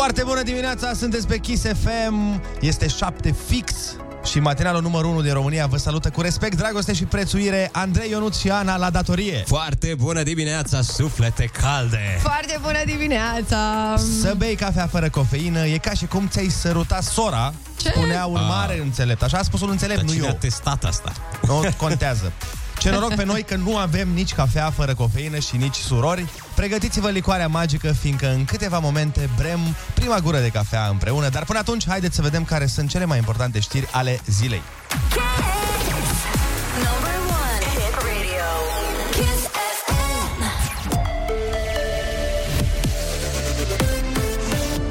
Foarte bună dimineața, sunteți pe Kiss FM, este 7 fix și matinalul numărul 1 din România vă salută cu respect, dragoste și prețuire Andrei Ionut și Ana la datorie. Foarte bună dimineața, suflete calde! Foarte bună dimineața! Să bei cafea fără cofeină e ca și cum ți-ai săruta sora, Ce? spunea un mare înțelept. Așa a spus un înțelept, Dar nu cine a eu. testat asta? Nu contează. Ce noroc pe noi că nu avem nici cafea fără cofeină și nici surori. Pregătiți-vă licoarea magică, fiindcă în câteva momente brem prima gură de cafea împreună. Dar până atunci, haideți să vedem care sunt cele mai importante știri ale zilei. Number one. Hit radio. Kiss FM.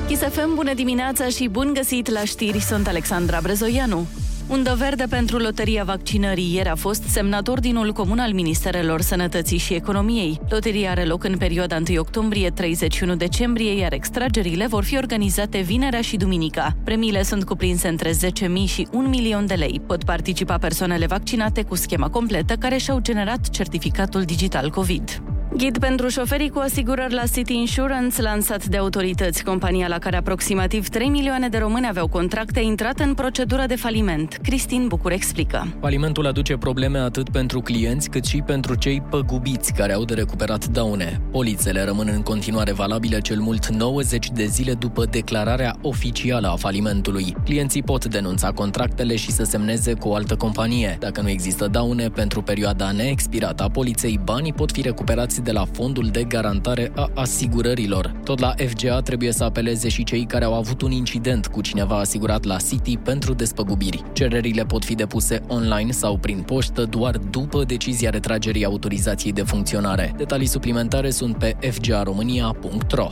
Chisafem, bună dimineața și bun găsit la știri, sunt Alexandra Brezoianu. Undă verde pentru loteria vaccinării. Ieri a fost semnat ordinul comun al Ministerelor Sănătății și Economiei. Loteria are loc în perioada 1 octombrie-31 decembrie, iar extragerile vor fi organizate vinerea și duminica. Premiile sunt cuprinse între 10.000 și 1 milion de lei. Pot participa persoanele vaccinate cu schema completă care și-au generat certificatul digital COVID. Ghid pentru șoferii cu asigurări la City Insurance, lansat de autorități. Compania la care aproximativ 3 milioane de români aveau contracte, a intrat în procedură de faliment. Cristin Bucur explică. Falimentul aduce probleme atât pentru clienți cât și pentru cei păgubiți care au de recuperat daune. Polițele rămân în continuare valabile cel mult 90 de zile după declararea oficială a falimentului. Clienții pot denunța contractele și să semneze cu o altă companie. Dacă nu există daune pentru perioada neexpirată a poliței, banii pot fi recuperați de la fondul de garantare a asigurărilor. Tot la FGA trebuie să apeleze și cei care au avut un incident cu cineva asigurat la City pentru despăgubiri. Cererile pot fi depuse online sau prin poștă doar după decizia retragerii autorizației de funcționare. Detalii suplimentare sunt pe fgaromânia.ro.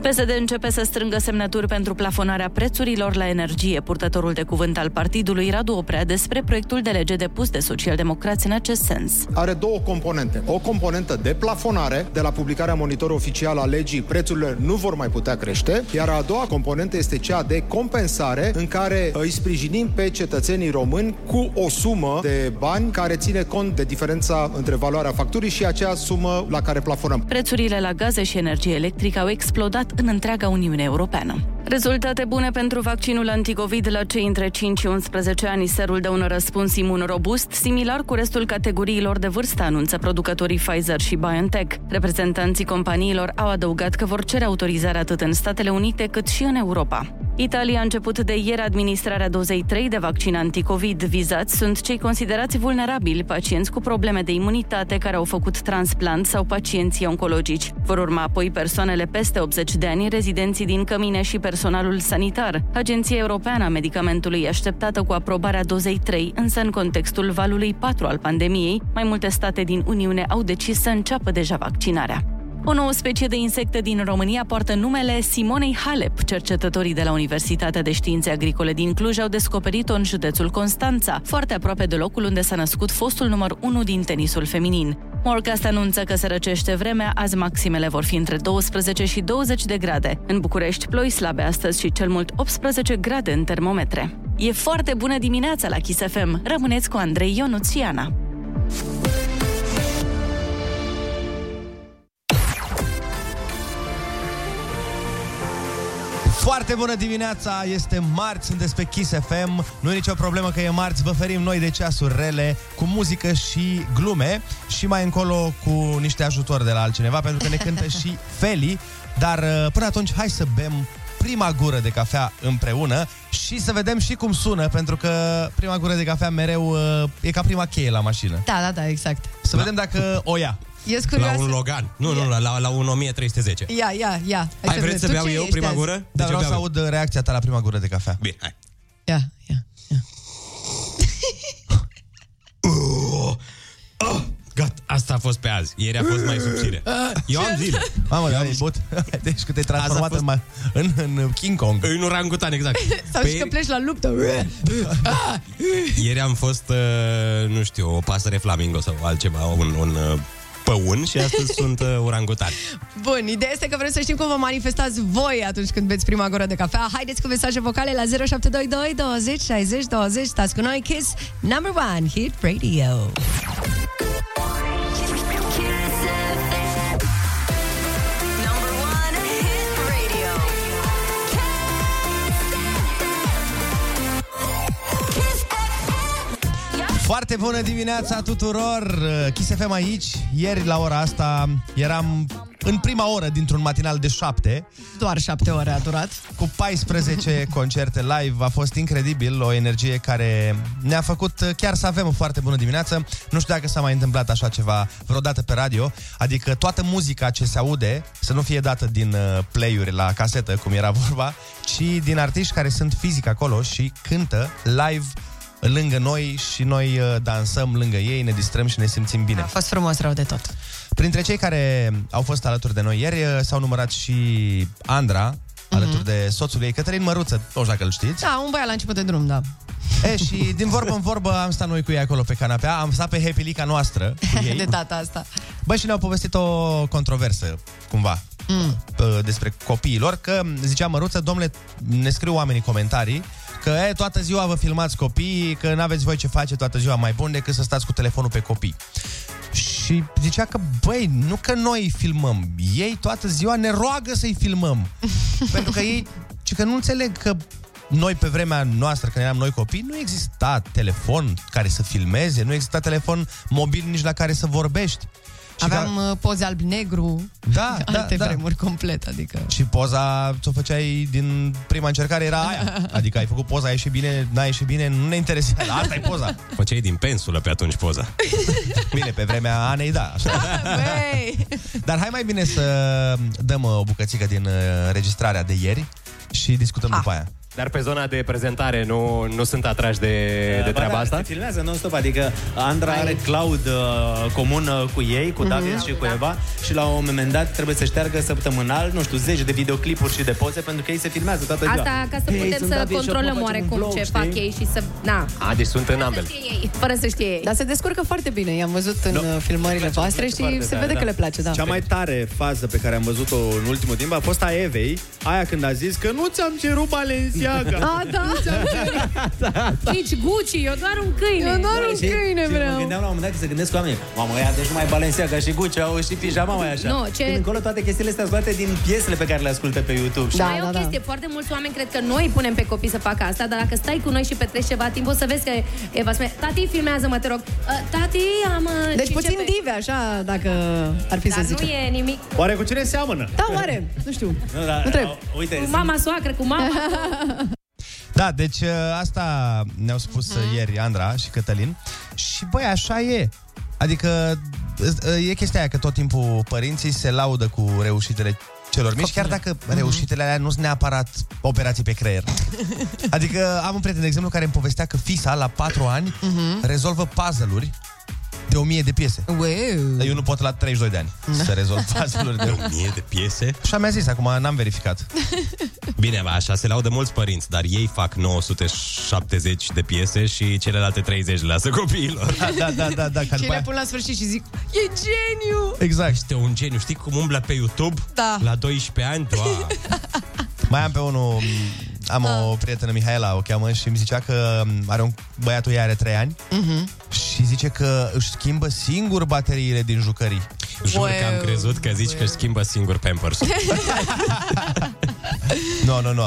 PSD începe să strângă semnături pentru plafonarea prețurilor la energie. Purtătorul de cuvânt al partidului, Radu Oprea, despre proiectul de lege depus de socialdemocrați în acest sens. are două componente. O componentă de plafonare, de la publicarea monitorului oficial a legii, prețurile nu vor mai putea crește, iar a doua componentă este cea de compensare, în care îi sprijinim pe cetățenii români cu o sumă de bani care ține cont de diferența între valoarea facturii și acea sumă la care plafonăm. Prețurile la gaze și energie electrică au explodat în întreaga Uniune Europeană. Rezultate bune pentru vaccinul anticovid la cei între 5 și 11 ani. Serul de un răspuns imun robust, similar cu restul categoriilor de vârstă, anunță producătorii Pfizer și BioNTech. Reprezentanții companiilor au adăugat că vor cere autorizare atât în Statele Unite cât și în Europa. Italia a început de ieri administrarea dozei 3 de vaccin anticovid. Vizați sunt cei considerați vulnerabili, pacienți cu probleme de imunitate care au făcut transplant sau pacienții oncologici. Vor urma apoi persoanele peste 80 de ani, rezidenții din cămine și personalul sanitar. Agenția Europeană a Medicamentului e așteptată cu aprobarea dozei 3, însă în contextul valului 4 al pandemiei, mai multe state din Uniune au decis să înceapă deja vaccinarea. O nouă specie de insecte din România poartă numele Simonei Halep. Cercetătorii de la Universitatea de Științe Agricole din Cluj au descoperit-o în județul Constanța, foarte aproape de locul unde s-a născut fostul număr 1 din tenisul feminin. Morcast anunță că se răcește vremea, azi maximele vor fi între 12 și 20 de grade. În București, ploi slabe astăzi și cel mult 18 grade în termometre. E foarte bună dimineața la Kiss FM. Rămâneți cu Andrei Ionuțiana. Foarte bună dimineața, este marți, sunteți pe Kiss FM Nu e nicio problemă că e marți, vă ferim noi de ceasuri rele Cu muzică și glume Și mai încolo cu niște ajutor de la altcineva Pentru că ne cântă și Feli. Dar uh, până atunci hai să bem prima gură de cafea împreună Și să vedem și cum sună Pentru că prima gură de cafea mereu uh, e ca prima cheie la mașină. Da, da, da, exact. Să vedem dacă o ia Ești La curioasă? un Logan. Nu, nu, la, la un 1310. Ia, ia, ia. Hai, să vreți vedem. să Tu beau ce eu ești prima azi? gură? Dar Deci vreau eu să beau. aud uh, reacția ta la prima gură de cafea Bine, hai. Ia, ia, ia. Oh, oh, gata, asta a fost pe azi. Ieri a fost mai subțire. Eu am zile. Mamă, dar e but Deci că te-ai transformat Asta în, ma- în, în King Kong În orangutan, exact. Sau și că pleci la luptă. Ieri am fost, uh, nu știu, o pasăre flamingo sau altceva, un, un uh, păun și astăzi sunt uh, orangutan. Bun, ideea este că vrem să știm cum vă manifestați voi atunci când beți prima gură de cafea. Haideți cu mesaje vocale la 0722 20 60 20. Stați cu noi, Kiss Number One Hit Radio. Kiss FM. Foarte bună dimineața tuturor! Kiss FM aici. Ieri la ora asta eram în prima oră dintr-un matinal de șapte. Doar șapte ore a durat. Cu 14 concerte live. A fost incredibil, o energie care ne-a făcut chiar să avem o foarte bună dimineață. Nu știu dacă s-a mai întâmplat așa ceva vreodată pe radio. Adică toată muzica ce se aude să nu fie dată din uh, play-uri la casetă, cum era vorba, ci din artiști care sunt fizic acolo și cântă live lângă noi și noi uh, dansăm lângă ei, ne distrăm și ne simțim bine. A fost frumos rău de tot. Printre cei care au fost alături de noi ieri uh, s-au numărat și Andra, alături de soțul ei, Cătălin Măruță, nu știu dacă îl știți. Da, un băiat la început de drum, da. E, și din vorbă în vorbă am stat noi cu ei acolo pe canapea, am stat pe Happy noastră cu ei. De data asta. Bă, și ne-au povestit o controversă, cumva, mm. despre copiilor, că zicea Măruță, domnule, ne scriu oamenii comentarii, că e, toată ziua vă filmați copiii, că n-aveți voi ce face toată ziua mai bun decât să stați cu telefonul pe copii. Și zicea că, băi, nu că noi îi filmăm, ei toată ziua ne roagă să-i filmăm. Pentru că ei, ci că nu înțeleg că noi pe vremea noastră, când eram noi copii, nu exista telefon care să filmeze, nu exista telefon mobil nici la care să vorbești. Și Aveam ca... uh, poze alb-negru, Da, da, alte da. vremuri complet, adică... Și poza ți-o făceai din prima încercare era aia. Adică ai făcut poza, a ieșit bine, n-a ieșit bine, nu ne interesează. Asta e poza. Făceai din pensulă pe atunci poza. Bine, pe vremea Anei, da. Așa. Băi! Dar hai mai bine să dăm uh, o bucățică din uh, înregistrarea de ieri și discutăm după aia. Dar pe zona de prezentare nu, nu sunt atrași de, de Ba treaba da, asta? Se filmează non-stop, adică Andra are cloud uh, comun uh, cu ei, cu David și cu Eva și la un moment dat trebuie să șteargă săptămânal, nu știu, zeci de videoclipuri și de poze pentru că ei se filmează toată ziua. Asta ca să Hei, putem sunt să David și controlăm acum facem un oarecum vlog, ce știi? fac ei și să... Na, A, deci sunt în ambele. știe ei, fără să știe ei. Dar se descurcă foarte bine, i-am văzut în No. uh, filmările Îmi place, voastre îmi și place se foarte vede tare, că le place, da. Cea mai tare fază pe care am văzut-o în ultimul timp a fost a Evei, aia când a zis că nu ți-am cerut Balenciaga. A, da. Nici Gucci, eu doar un câine. Eu doar un Și- câine și vreau. Mă gândeam la un moment dat că se gândesc oamenii, mamă, ea deci numai Balenciaga și Gucci au și pijama mai așa. Nu, ce- Când încolo toate chestiile astea sunt luate din piesele pe care le ascultă pe YouTube. Da, Mai e da, o da. chestie, foarte mulți oameni cred că noi punem pe copii să facă asta, dar dacă stai cu noi și petreci ceva timp, o să vezi că Eva spune, tati, filmează-mă, te rog. "Uh, Tati, am... uh, Deci și puțin începe. dive, așa, dacă ar fi să Dar nu zicem. e nimic Oare cu cine seamănă? Da, oare? Nu știu. Nu, da, Întreb. Uite, cu mama soacră, cu mama. Da, deci uh, asta ne-au spus uh, ieri Andra și Cătălin. Și băi, așa e. Adică uh, e chestia aia că tot timpul părinții se laudă cu reușitele celor mici, chiar dacă reușitele alea nu sunt neapărat operații pe creier. Adică am un prieten, de exemplu, care îmi povestea că fisa la 4 ani rezolvă puzzle-uri de 1000 de piese. Wow. Dar eu nu pot la 32 de ani să rezolv puzzle-uri de De o mie de piese? Așa mi-a zis, acum n-am verificat. Bine, bă, așa se laudă mulți părinți, dar ei fac 970 de piese și celelalte 30 le lasă copiilor. Da, da, da, da, da ca Și după le aia... pun la sfârșit și zic, e geniu! Exact. Este un geniu, știi cum umblă pe YouTube? Da. La 12 ani? Doa. Mai am pe unul, am o prietenă, Mihaela, o cheamă, și îmi zicea că are un băiatul ei are 3 ani și zice că își schimbă singur bateriile din jucării. Jur că am Wow. crezut că zici că își schimbă singur Pampers. Nu, nu, nu.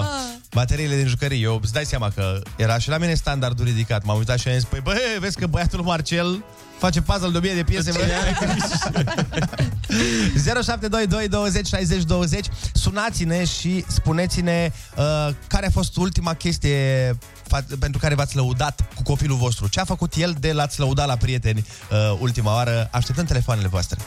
Bateriile din jucării. Eu îți dai seama că era și la mine standardul ridicat. M-am uitat și am zis, păi bă, vezi că băiatul Marcel face puzzle de 1000 de piese. Bă. 0722 20 60 20 Sunați-ne și spuneți-ne uh, care a fost ultima chestie fa- pentru care v-ați lăudat cu copilul vostru. Ce a făcut el de l-ați lăudat la prieteni uh, ultima oară? Așteptăm telefoanele voastre.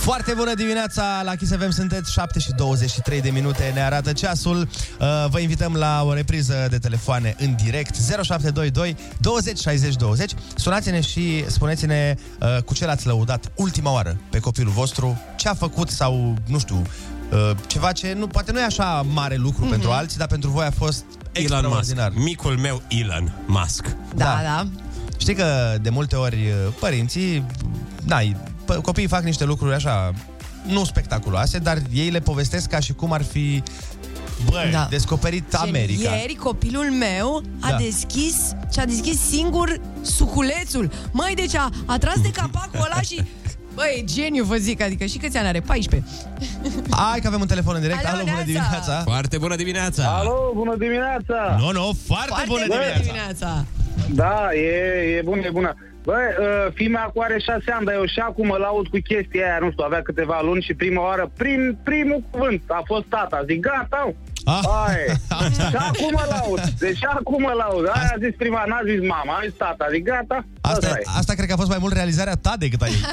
Foarte bună dimineața, la Kiss FM sunteți 7 și 23 de minute, ne arată ceasul. Uh, Vă invităm la o repriză de telefoane în direct 0722 20 60 20. Sunați-ne și spuneți-ne uh, cu ce l-ați lăudat ultima oară pe copilul vostru, ce a făcut sau, nu știu, uh, ceva ce nu, poate nu e așa mare lucru mm-hmm. pentru alții, dar pentru voi a fost Elon Musk. extraordinar. Micul meu Elon Musk. Da, Da. da. Știi că de multe ori uh, părinții, na, p- copiii fac niște lucruri așa, nu spectaculoase, dar ei le povestesc ca și cum ar fi Bă, Da. da. descoperit America. Ieri copilul meu a Da. deschis și a deschis singur suculețul. Măi, deci a, a tras de capacul ăla și... Băi, geniu, vă zic, adică și câți ani are? 14. Hai că avem un telefon în direct. Alo, Alo, bună Neața! dimineața. Foarte bună dimineața! Alo, bună dimineața! Nu, nu, foarte, Foarte bună bună dimineața. dimineața! Da, e, e bună, e bună. Bă, uh, fimea cu are șase ani, dar eu și acum mă laud cu chestia aia, nu știu, avea câteva luni și prima oară, prim, primul cuvânt a fost tata. Zic, gata, Ah. Aia e. Și acum mă laud. Deci și acum mă laud. Aia a zis prima, n-a zis mama, a zis tata. Zic, gata, Asta, asta e. asta cred că a fost mai mult realizarea ta decât a ei.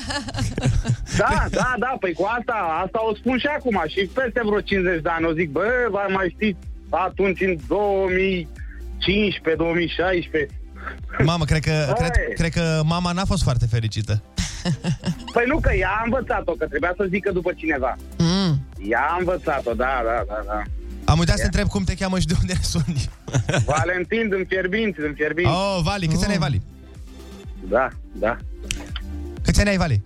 Da, da, da, păi cu asta, asta o spun și acum și peste vreo 50 de ani o zic, bă, vă mai știți atunci în 2015, 2016. Mamă, cred că, Aia cred, e. cred că mama n-a fost foarte fericită. Păi nu, că ea a învățat-o, că trebuia să zică după cineva. Mm. Ea a învățat-o, da, da, da, da. Am uitat să întreb cum te cheamă și de unde ne suni. Valentin din Fierbinți, din Fierbinți. Oh, Vali, câți ani ai, Vali? Da, da. Câți ani ai, Vali?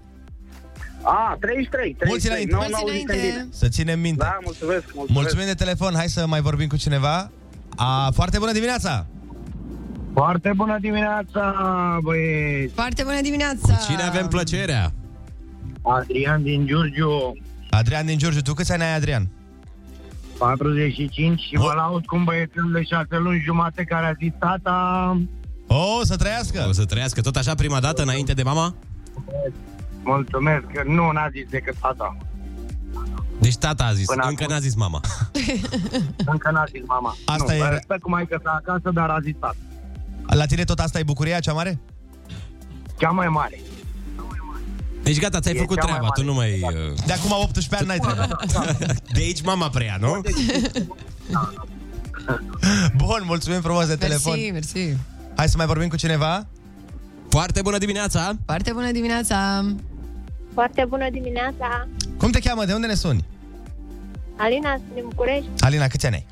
A, 33, 33. Mulți înainte. Nu, Mulți nu auzisem înainte. bine. Să ținem minte. Da, mulțumesc, mulțumesc. Mulțumim de telefon, hai să mai vorbim cu cineva. A, foarte bună dimineața! Foarte bună dimineața, băieți! Foarte bună dimineața! Cine avem plăcerea? Adrian din Giurgiu, Adrian din Giurgiu, tu câți ani ai, Adrian? 45 și mă laud cu un băiețel de 6 luni jumate care a zis tata, Oh, să trăiască! O să trăiască tot așa prima dată înainte de mama? mulțumesc, că nu n-a zis decât tata. Deci tata a zis, Până încă acum. n-a zis mama. Încă n-a zis mama. Asta nu, e- mă respect cu maică sa acasă, dar a zis tata. La tine tot asta e bucuria cea mare? Cea mai mare. Deci gata, ți-ai E făcut cea mai treaba, tu mare. nu mai... uh, De acum 18 ani n-ai treabă. De aici mama preia, nu? Bun, mulțumim frumos de telefon. Mersi, mersi. Hai să mai vorbim cu cineva? Foarte bună dimineața! Foarte bună dimineața! Foarte bună dimineața! Cum te cheamă? De unde ne suni? Alina, sunt din București, Alina, câți ani ai?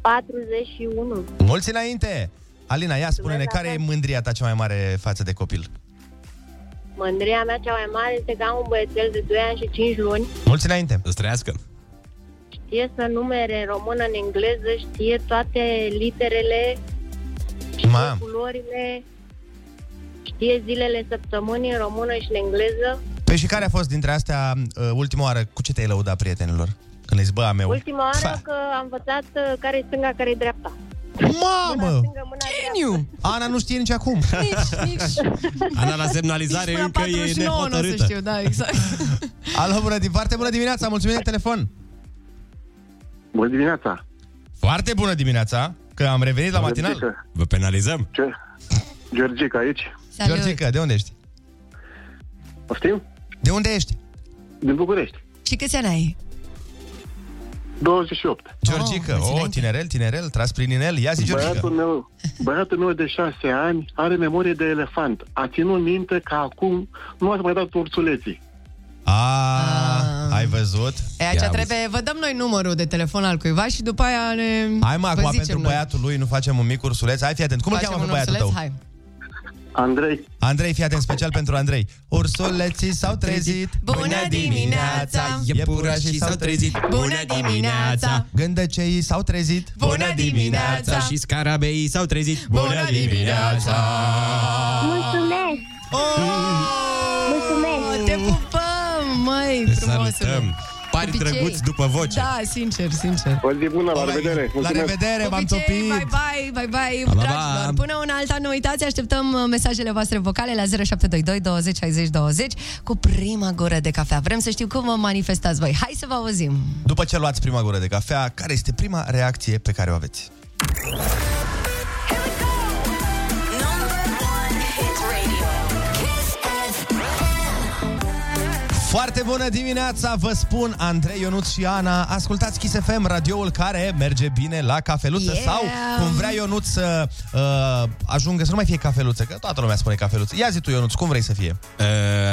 41. Mulți înainte! Alina, ia spune-ne, Mulțumesc, care e mândria ta cea mai mare față de copil? Mândria mea cea mai mare este că am un băiețel de 2 ani și 5 luni. Mulți înainte! Să trăiască! Știe să numere în română, în engleză, știe toate literele, Mam, culorile, știe zilele săptămânii în română și în engleză. păi și care a fost dintre astea uh, ultima oară? Cu ce te-ai lăudat prietenilor? Când le-ai zis, bă, a meu? Ultima oară Fa. că am învățat uh, care e stânga, care e dreapta. Mamă! Stângă, mâna Geniu! Ana nu știe nici acum. Nici, nici, Ana la semnalizare nici până încă e 49 nu o să nehotărâtă. știu, da, exact. Alo, bună, din foarte bună dimineața, mulțumim de telefon. Bună dimineața! Foarte bună dimineața, că am revenit la matinal. Georgica. Vă penalizăm? Ce? Georgica aici? Salut! Georgica, de unde ești? Poftim? De unde ești? Din București. Și câți ani ai? 28. Georgica, mulți oh, înainte. tinerel, tinerel, tras prin inel. Ia zi, Georgica. Băiatul meu, băiatul meu de 6 ani are memorie de elefant. A ținut minte că acum nu ați mai dat ursuleții. A, Ah. ai văzut? E, aici Ia trebuie, vă dăm noi numărul de telefon al cuiva și după aia ne Hai mă, vă acum zicem pentru noi. băiatul lui nu facem un mic ursuleț. Hai, fii atent. Cum îl Facem cheamă pe un băiatul ursuleț? tău? Hai. Andrei, Andrei, fii atent, special pentru Andrei. Ursuleții s-au trezit. Bună dimineața! Iepurașii s-au trezit. Bună dimineața! Gândăceii s-au trezit. Bună dimineața! Și scarabeii s-au trezit. Bună dimineața! Mulțumesc! Mulțumesc! Te pupăm, măi, Te frumosule! Salutăm! Pari Obicei. drăguț după voce. Da, sincer, sincer. o zi bună, la Oh, revedere! La Mulțumesc. revedere, v-am Obicei, topit. bye bye, bye bye, Pa, pa, dragilor. pa. Până una alta, nu uitați, așteptăm uh, mesajele voastre vocale la 0722 20 60 20 cu prima gură de cafea. Vrem să știu cum vă manifestați voi. Hai să vă auzim. După ce luați prima gură de cafea, care este prima reacție pe care o aveți? Foarte bună dimineața, vă spun Andrei, Ionuț și Ana Ascultați Kiss FM, radioul care merge bine la cafeluță Yeah! Sau cum vrea Ionuț să uh, ajungă să nu mai fie cafeluță Că toată lumea spune cafeluță Ia zi tu Ionuț, cum vrei să fie? Uh,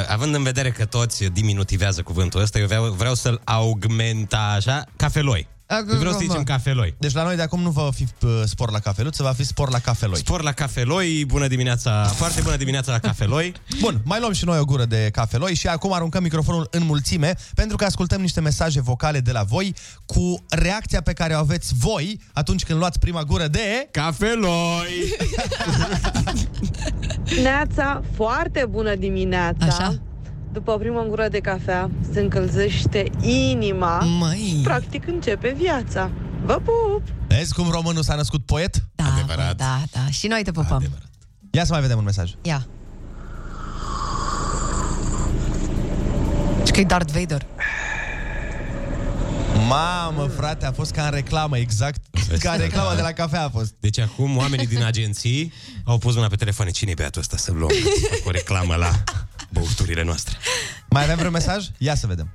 având în vedere că toți diminutivează cuvântul ăsta, eu vreau, vreau să-l augmenta așa, cafeloi. Eu vreau să zicem cafeloi. Deci la noi de acum nu va fi uh, spor la cafeluță, va fi spor la cafeloi Spor la cafeloi, bună dimineața, foarte bună dimineața la cafeloi. Bun, mai luăm și noi o gură de cafeloi și acum aruncăm microfonul în mulțime pentru că ascultăm niște mesaje vocale de la voi cu reacția pe care o aveți voi atunci când luați prima gură de... Cafeloi! Neața, foarte bună dimineața! Așa? După o primă gură de cafea, se încălzește inima. Măi. Practic începe viața. Vă pup! Vezi cum românul s-a născut poet? Da, Adevărat. bă, da, da. Și noi te pupăm. Adevărat. Ia să mai vedem un mesaj. Ia. Și că e Darth Vader. Mamă, frate, a fost ca în reclamă, exact ca în reclamă de la cafea a fost. Deci acum oamenii din agenții au pus mâna pe telefon. Cine-i băiatul ăsta să-l luăm? Să fac o reclamă la băuturile noastre. Mai avem vreun mesaj? Ia să vedem.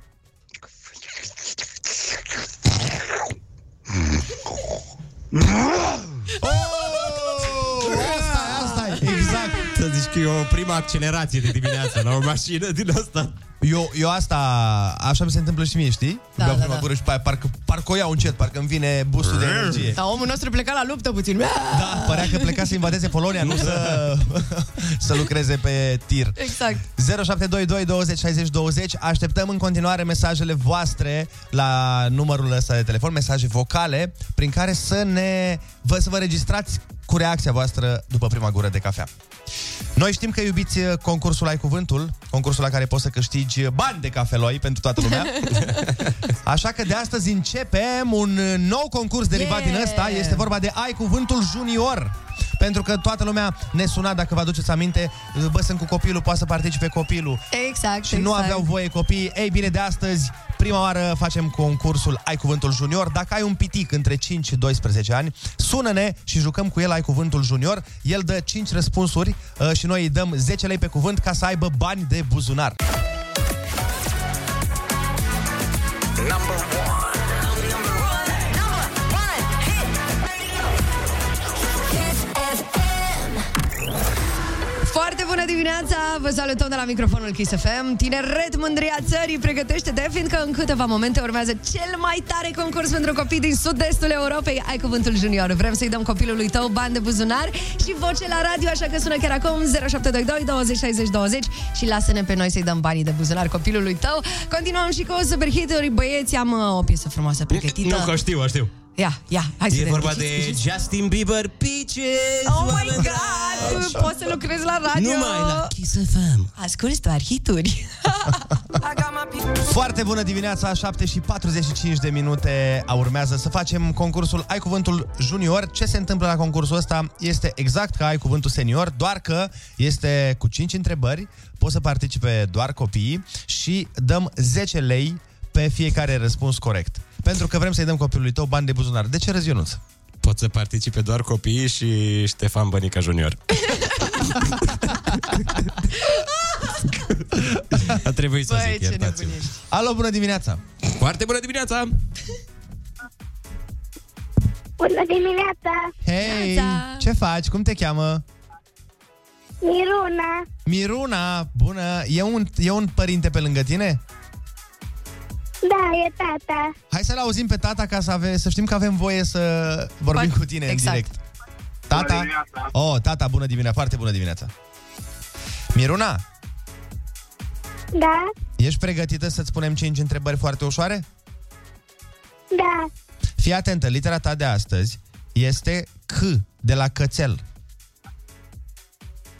Oh! Să zici că e o prima accelerație de dimineață la o mașină din asta. Eu, eu asta, așa mi se întâmplă și mie, știi? Da, Beau da, prima da. gură și pe aia parcă, parcă o iau încet, parcă îmi vine boostul de energie. Dar omul nostru pleca la luptă puțin. Da, părea că pleca să invadeze Polonia, nu să, să lucreze pe tir. Exact. 0722 20 60 20 Așteptăm în continuare mesajele voastre la numărul ăsta de telefon, mesaje vocale, prin care să ne vă, să vă registrați cu reacția voastră după prima gură de cafea. Noi știm că iubiți uh, concursul Ai Cuvântul, concursul la care poți să câștigi bani de cafeloi pentru toată lumea. Așa că de astăzi începem un uh, nou concurs derivat Yeah! din ăsta. Este vorba de Ai Cuvântul Junior. Pentru că toată lumea ne suna, dacă vă aduceți aminte, bă, sunt cu copilul, poate să participe copilul. Exact, Și nu exact. aveau voie copii. Ei bine, de astăzi, prima oară facem concursul Ai Cuvântul Junior. Dacă ai un pitic între 5 și 12 ani, sună-ne și jucăm cu el Ai Cuvântul Junior. El dă 5 răspunsuri uh, și noi îi dăm 10 lei pe cuvânt ca să aibă bani de buzunar. Foarte bună dimineața! Vă salutăm de la microfonul Kiss FM. Tineret Mândria Țării pregătește-te, fiindcă în câteva momente urmează cel mai tare concurs pentru copii din sud-estul Europei. Ai cuvântul junior. Vrem să-i dăm copilului tău bani de buzunar și voce la radio, așa că sună chiar acum 0722 20 60 20 și lasă-ne pe noi să-i dăm banii de buzunar copilului tău. Continuăm și cu super hituri. Băieți, am uh, o piesă frumoasă pregătită. Nu, că știu, o știu. Ia, ia, hai să E vedem. vorba Ghiciți, de ghiciți. Justin Bieber Peaches Oh my oameni god! dragi. Poți să lucrezi la radio? Numai la Kiss FM. Asculți doar hituri. Foarte bună dimineața, 7 și 45 de minute a urmează să facem concursul Ai Cuvântul Junior. Ce se întâmplă la concursul ăsta este exact ca Ai Cuvântul Senior, doar că este cu 5 întrebări, poți să participe doar copiii și dăm 10 lei pe fiecare răspuns corect. Pentru că vrem să-i dăm copilului tău bani de buzunar. De ce râzi, Ionuț? Pot să participe doar copiii și Ștefan Bănica Junior. A trebuit să Băi, zic, ce iertați nebunești. Alo, bună dimineața! Foarte bună dimineața! Bună dimineața! Hei, Neața! ce faci? Cum te cheamă? Miruna! Miruna, bună! E un, e un părinte pe lângă tine? Da, e tata. Hai să-l auzim pe tata ca să, ave- să știm că avem voie să vorbim Poate- cu tine exact. în direct. Tata? Oh, tata, bună dimineața, foarte bună dimineața. Miruna, Da? ești pregătită să-ți punem 5 întrebări foarte ușoare? Da. Fii atentă, litera ta de astăzi este C, de la cățel.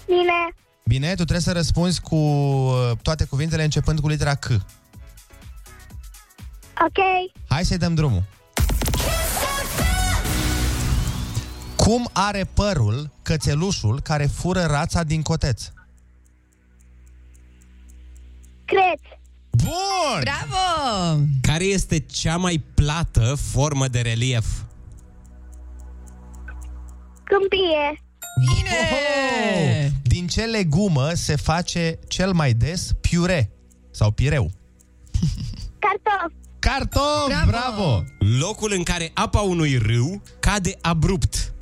Bine. Bine, tu trebuie să răspunzi cu uh, toate cuvintele începând cu litera C. Ok. Hai să-i dăm drumul. Cum are părul cățelușul care fură rața din coteț? Creț. Bun! Bravo! Care este cea mai plată formă de relief? Câmpie. Bine! Din ce legumă se face cel mai des piure sau pireu? Cartof. Cartof! Bravo! Bravo! Locul în care apa unui râu cade abrupt.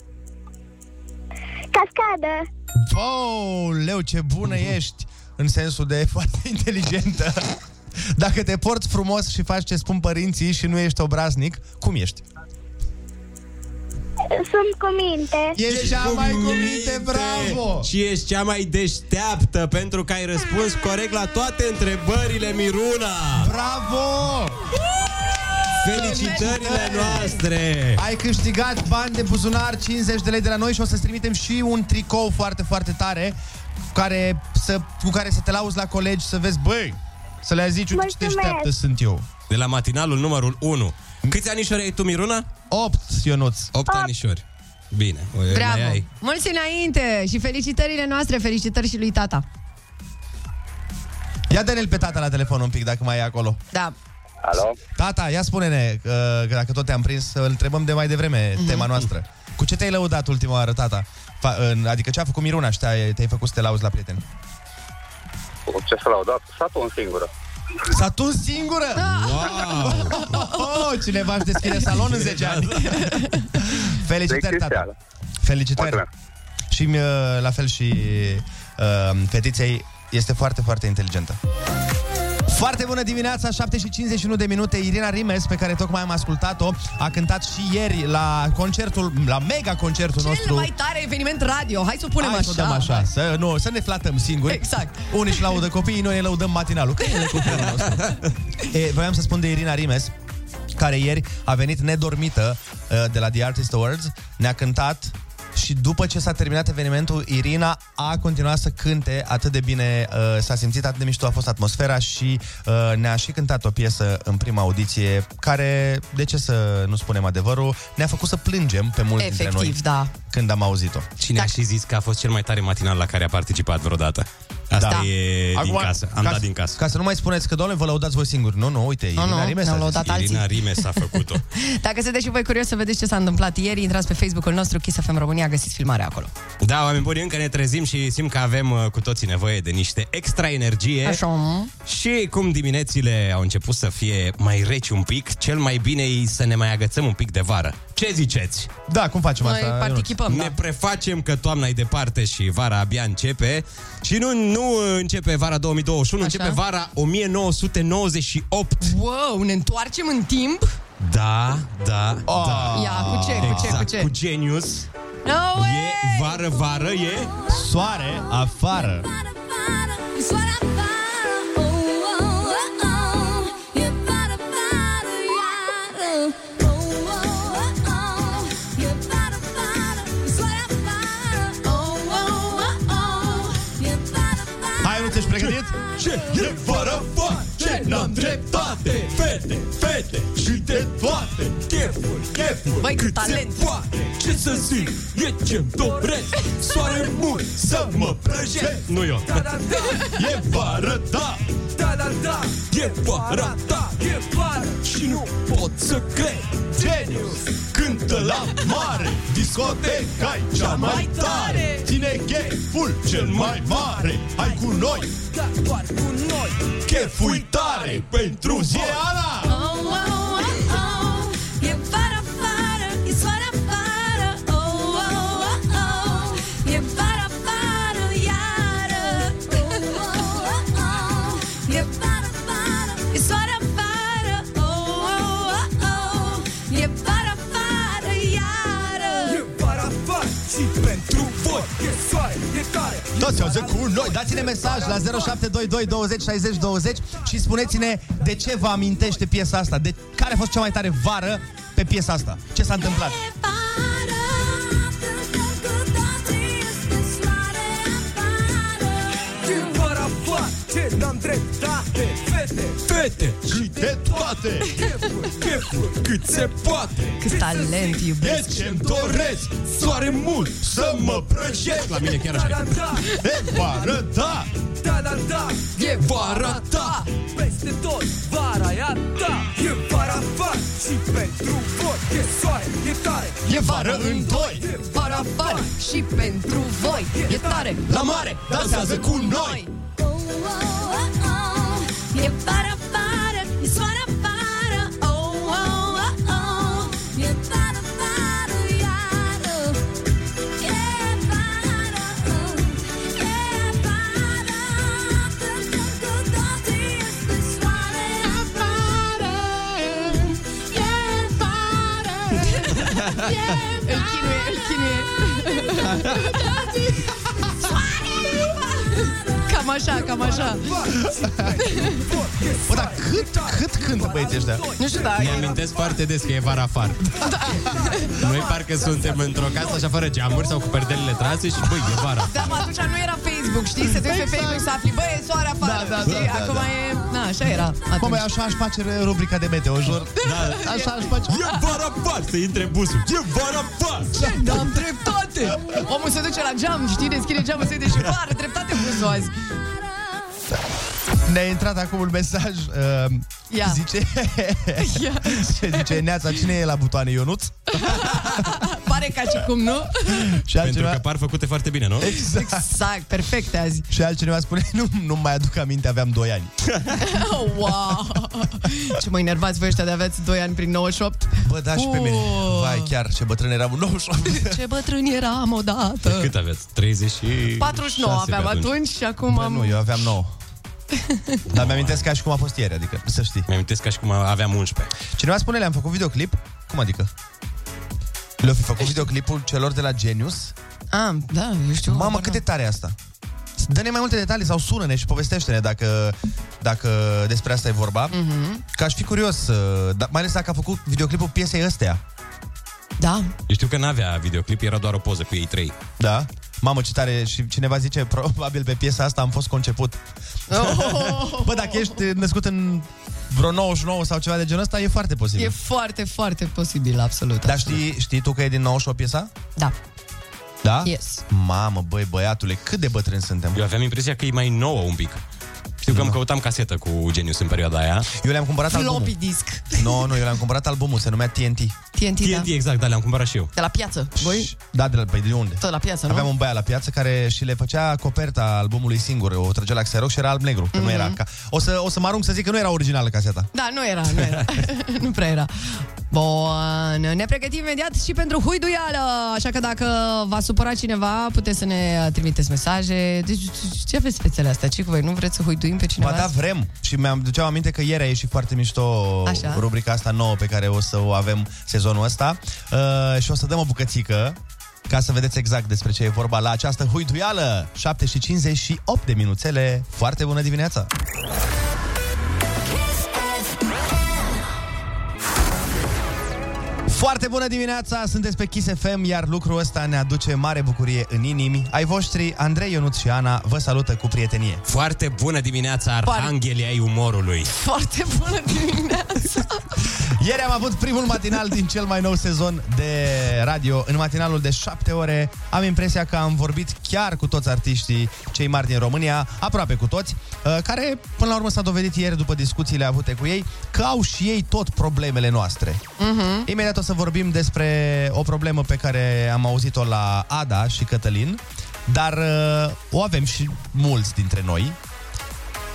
Cascadă. Oh, leu, ce bună ești! În sensul de foarte inteligentă. Dacă te porți frumos și faci ce spun părinții și nu ești obraznic, cum ești? Sunt cu minte. Ești cea mai cu minte, bravo! Și ești cea mai deșteaptă pentru că ai răspuns corect la toate întrebările, Miruna! Bravo! Felicitările noastre! Ai câștigat bani de buzunar, 50 de lei de la noi și o să-ți trimitem și un tricou foarte, foarte tare care să, cu care să te lauzi la colegi să vezi, băi, să le zici, uite ce Mulțumesc. deșteaptă sunt eu. De la matinalul numărul 1. Câți anișori ai tu, Miruna? 8, Ionuț. 8 anișori. Bine, o, Bravo! mai ai. Mulți înainte și felicitările noastre, felicitări și lui tata. Ia dă-ne pe tata la telefon un pic, dacă mai e acolo. Da. Alo? Tata, ia spune-ne, uh, că dacă tot te-am prins, îl întrebăm de mai devreme Mhm. tema noastră. Cu ce te-ai lăudat ultima oară, tata? Fa- în- adică ce a făcut Miruna și te-ai, te-ai făcut să te lauzi la prieteni? Cu ce să l-au dat? Satul în singură. S-a tuns singură? Wow! Oh, cineva își deschide salon în 10 ani. Felicitări, tata. Felicitări. Și uh, la fel și uh, fetiței este foarte, foarte inteligentă. Foarte bună dimineața, 7 și 51 de minute. Irina Rimes, pe care tocmai am ascultat-o, a cântat și ieri la concertul, la mega concertul Cel nostru. mai tare eveniment radio. Hai să o punem Hai așa. să o dăm așa, să, nu, să ne flatăm singuri. Exact. Unii își laudă copiii, noi ne laudăm matinalul. Că e copilul nostru. E, voiam să spun de Irina Rimes, care ieri a venit nedormită uh, de la The Artist Awards, ne-a cântat și după ce s-a terminat evenimentul, Irina a continuat să cânte atât de bine, uh, s-a simțit atât de mișto, a fost atmosfera și uh, ne-a și cântat o piesă în prima audiție care, de ce să nu spunem adevărul, ne-a făcut să plângem pe mulți dintre noi Efectiv, da. când am auzit-o. Cine a și zis că a fost cel mai tare matinal la care a participat vreodată? Asta Da. e din Acum, casă. Am ca dat să- din casă. Ca să nu mai spuneți că, doamne, vă lăudați voi singuri. Nu, nu, uite, Nu, Irina nu, Rimes ne-au a zis. lăudat alții. Irina Rimes a făcut-o. Dacă sunteți și voi curios să vedeți ce s-a întâmplat ieri, intrați pe Facebook-ul nostru Kiss FM România, găsiți filmarea acolo. Da, oameni buni, încă ne trezim și simt că avem uh, cu toții nevoie de niște extra energie. Așa. Și cum diminețile au început să fie mai reci un pic, cel mai bine e să ne mai agățăm un pic de vară. Ce ziceți? Da, cum facem Noi asta? participăm, Ne da. prefacem că toamna e departe și vara abia începe și nu, nu începe vara 2021, Așa. începe vara 1998. Wow, ne întoarcem în timp? Da, da, da. Ia, cu ce, cu ce, exact, cu ce? cu Genius. No way! E vară, vară, e Soare afară. Hai, nu ți-ești pregătit? Ce e vară, vară, ce n-am dreptate Fete, fete și de toate Chefuri, chefuri, Băi, cât talent! poate. Ce să zic, e ce-mi doresc. Soare mult să mă prăjesc Nu eu. Da, da, da, E vară, da. Da, da, da. E vara ta E vară. Și nu pot să cred. Genius. Cântă la mare. Discoteca cea mai tare. Ține cheful cel mai mare. Hai cu noi, Da, doar cu noi. Cheful tare pentru zi Ana! Oh, oh, Toți auză cu noi, dați-ne mesaj la 0722 20 60 20 și spuneți-ne de ce vă amintește piesa asta, de care a fost cea mai tare vară pe piesa asta. Ce s-a întâmplat? Afară, ce n-am dreptate. Fete, Fete. Și de toate! chefuri, chefuri. Cât se poate. Cât talent, E iubesc. Ce-mi doresc, soare mult să mă prăjesc La mine chiar Da, așa da, e. da, E vară, da! da, da, da. E vara ta. Peste tot, vara e a ta. E vara afară și pentru voi. E soare, e tare. E vară în doi! E Vara afară și pentru voi. E tare, La mare, dansează cu noi! E vara afară, e așa, cam așa Bă, dar cât, cât cântă băieții ăștia? Nu știu, da, Mi e... amintesc foarte des că e vara afară Noi parcă suntem într-o casă așa fără geamuri sau cu perdelele trase și băi, e vara Da, mă, atunci nu era Facebook, știi? Să te uiți pe Facebook să afli, băi, e soare afară. Da, da, știi? da, da, Acum da. e... Na, așa era atunci. Mă, băi, așa aș face rubrica de meteo, jur. Da. Așa aș face. E vara afară, să intre busul. E vara afară. Da, am dreptate! Omul se duce la geam, știi, deschide geamul, se uite și are dreptate busul azi. yourself. Ne-a intrat acum un mesaj uh, Ia. Zice Ia. Zice Neața, cine e la butoane Ionuț? Pare ca și cum, nu? Și Pentru că par făcute foarte bine, nu? Exact. Exact, perfecte azi. Și altcineva spune Nu, nu mai aduc aminte, aveam 2 ani Oh, wow! Ce mă enervați voi ăștia de aveți 2 ani prin 98? Bă, da, și pe mine Vai, chiar, ce bătrân eram în 98 Ce bătrâni eram odată. Cât aveți? 30 și... 49 aveam atunci și acum Bă, am... nu, eu aveam 9 Dar mi-amintesc ca și cum a fost ieri, adică, să știi Mi-amintesc ca și cum aveam 11 Cineva spune, le-am făcut videoclip? Cum adică? Le-au fi făcut videoclipul celor de la Genius? Ah, da, eu știu. Mamă, cât de tare e asta Dă-ne mai multe detalii sau sună-ne și povestește-ne dacă, dacă despre asta e vorba. Mhm. Că aș fi curios, uh, da, mai ales dacă a făcut videoclipul piesei ăstea. Da. Eu știu că n-avea videoclip, era doar o poză cu ei trei. Da? Mamă, ce tare și cineva zice, probabil pe piesa asta am fost conceput. Oh! Bă, dacă ești născut în vreo 99 sau ceva de genul ăsta, e foarte posibil. E foarte, foarte posibil, absolut. Dar știi, știi tu că e din 98 piesa? Da. Da? Yes. Mamă, băi, băiatule, cât de bătrâni suntem. Eu aveam impresia că e mai nouă un pic. Știu că îmi căutam casetă cu Genius în perioada aia. Eu le-am cumpărat Floppy albumul. disc. Nu, no, nu, eu le-am cumpărat albumul, se numea TNT. TNT, da. TNT, exact, da, le-am cumpărat și eu. De la piață. Voi? Da, de, la, păi de unde? Tot la piață, nu? Aveam un băiat la piață care și le făcea coperta albumului singur, o trăgea la Xerox și era alb-negru, că nu Mhm. era ca... O să, o să mă arunc să zic că nu era originală caseta. Da, nu era, nu era. nu prea era. Bun, ne pregătim imediat și pentru huiduială, așa că dacă v-a supărat cineva, puteți să ne trimiteți mesaje. Deci, ce aveți fețele astea? Ce cu voi? Nu vreți să huiduim pe cineva? Ba da, vrem. Și mi-am duceam aminte că ieri a ieșit foarte mișto Așa. rubrica asta nouă pe care o să o avem sezonul ăsta. Uh, și o să dăm o bucățică ca să vedeți exact despre ce e vorba la această huiduială. 7 și 58 de minuțele. Foarte bună dimineața! Foarte bună dimineața, sunteți pe Kiss FM, iar lucrul ăsta ne aduce mare bucurie în inimi. Ai voștri, Andrei, Ionuț și Ana, vă salută cu prietenie. Foarte bună dimineața, arhanghelii ai umorului. Foarte bună dimineața! Ieri am avut primul matinal din cel mai nou sezon de radio. În matinalul de 7 ore am impresia că am vorbit chiar cu toți artiștii cei mari din România, aproape cu toți, uh, care până la urmă s-a dovedit ieri după discuțiile avute cu ei că au și ei tot problemele noastre. Mhm. Imediat o să vorbim despre o problemă pe care am auzit-o la Ada și Cătălin, dar uh, o avem și mulți dintre noi.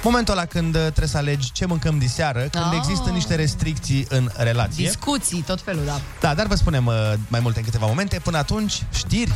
Momentul ăla când uh, trebuie să alegi ce mâncăm diseară, când Ah. există niște restricții în relație. Discuții, tot felul, da. Da, dar vă spunem uh, mai multe în câteva momente. Până atunci, știri.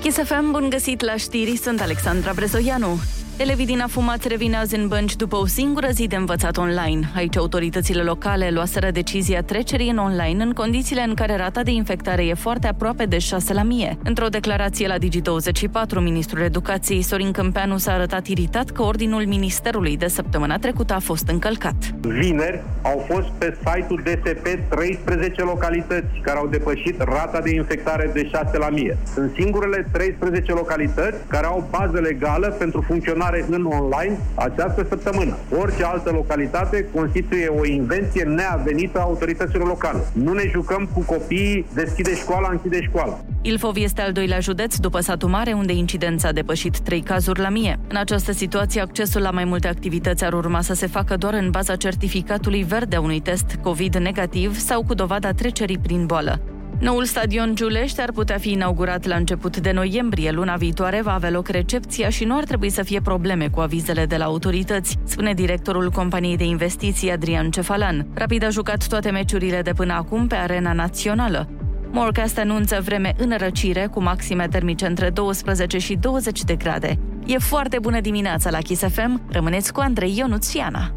Kiss FM, bun găsit la știri, sunt Alexandra Brezoianu. Elevii din Afumat revin azi în bănci după o singură zi de învățat online. Aici autoritățile locale luaseră decizia trecerii în online în condițiile în care rata de infectare e foarte aproape de 6 la mie. Într-o declarație la Digi24, ministrul educației Sorin Câmpeanu s-a arătat iritat că ordinul ministerului de săptămâna trecută a fost încălcat. Vineri au fost pe site-ul DSP 13 localități care au depășit rata de infectare de 6 la mie. Sunt singurele 13 localități care au bază legală pentru funcționare în online această săptămână. Orice altă localitate constituie o invenție neavenită a autorităților locale. Nu ne jucăm cu copiii, deschide școala, închide școala. Ilfov este al doilea județ după Satu Mare, unde incidența a depășit 3 cazuri la mie. În această situație, accesul la mai multe activități ar urma să se facă doar în baza certificatului verde a unui test COVID negativ sau cu dovada trecerii prin boală. Noul stadion Giulești ar putea fi inaugurat la început de noiembrie. Luna viitoare va avea loc recepția și nu ar trebui să fie probleme cu avizele de la autorități, spune directorul companiei de investiții Adrian Cefalan. Rapid a jucat toate meciurile de până acum pe arena națională. Morecast anunță vreme în răcire, cu maxime termice între 12 și 20 de grade. E foarte bună dimineața la Kiss FM. Rămâneți cu Andrei Ionuțiana.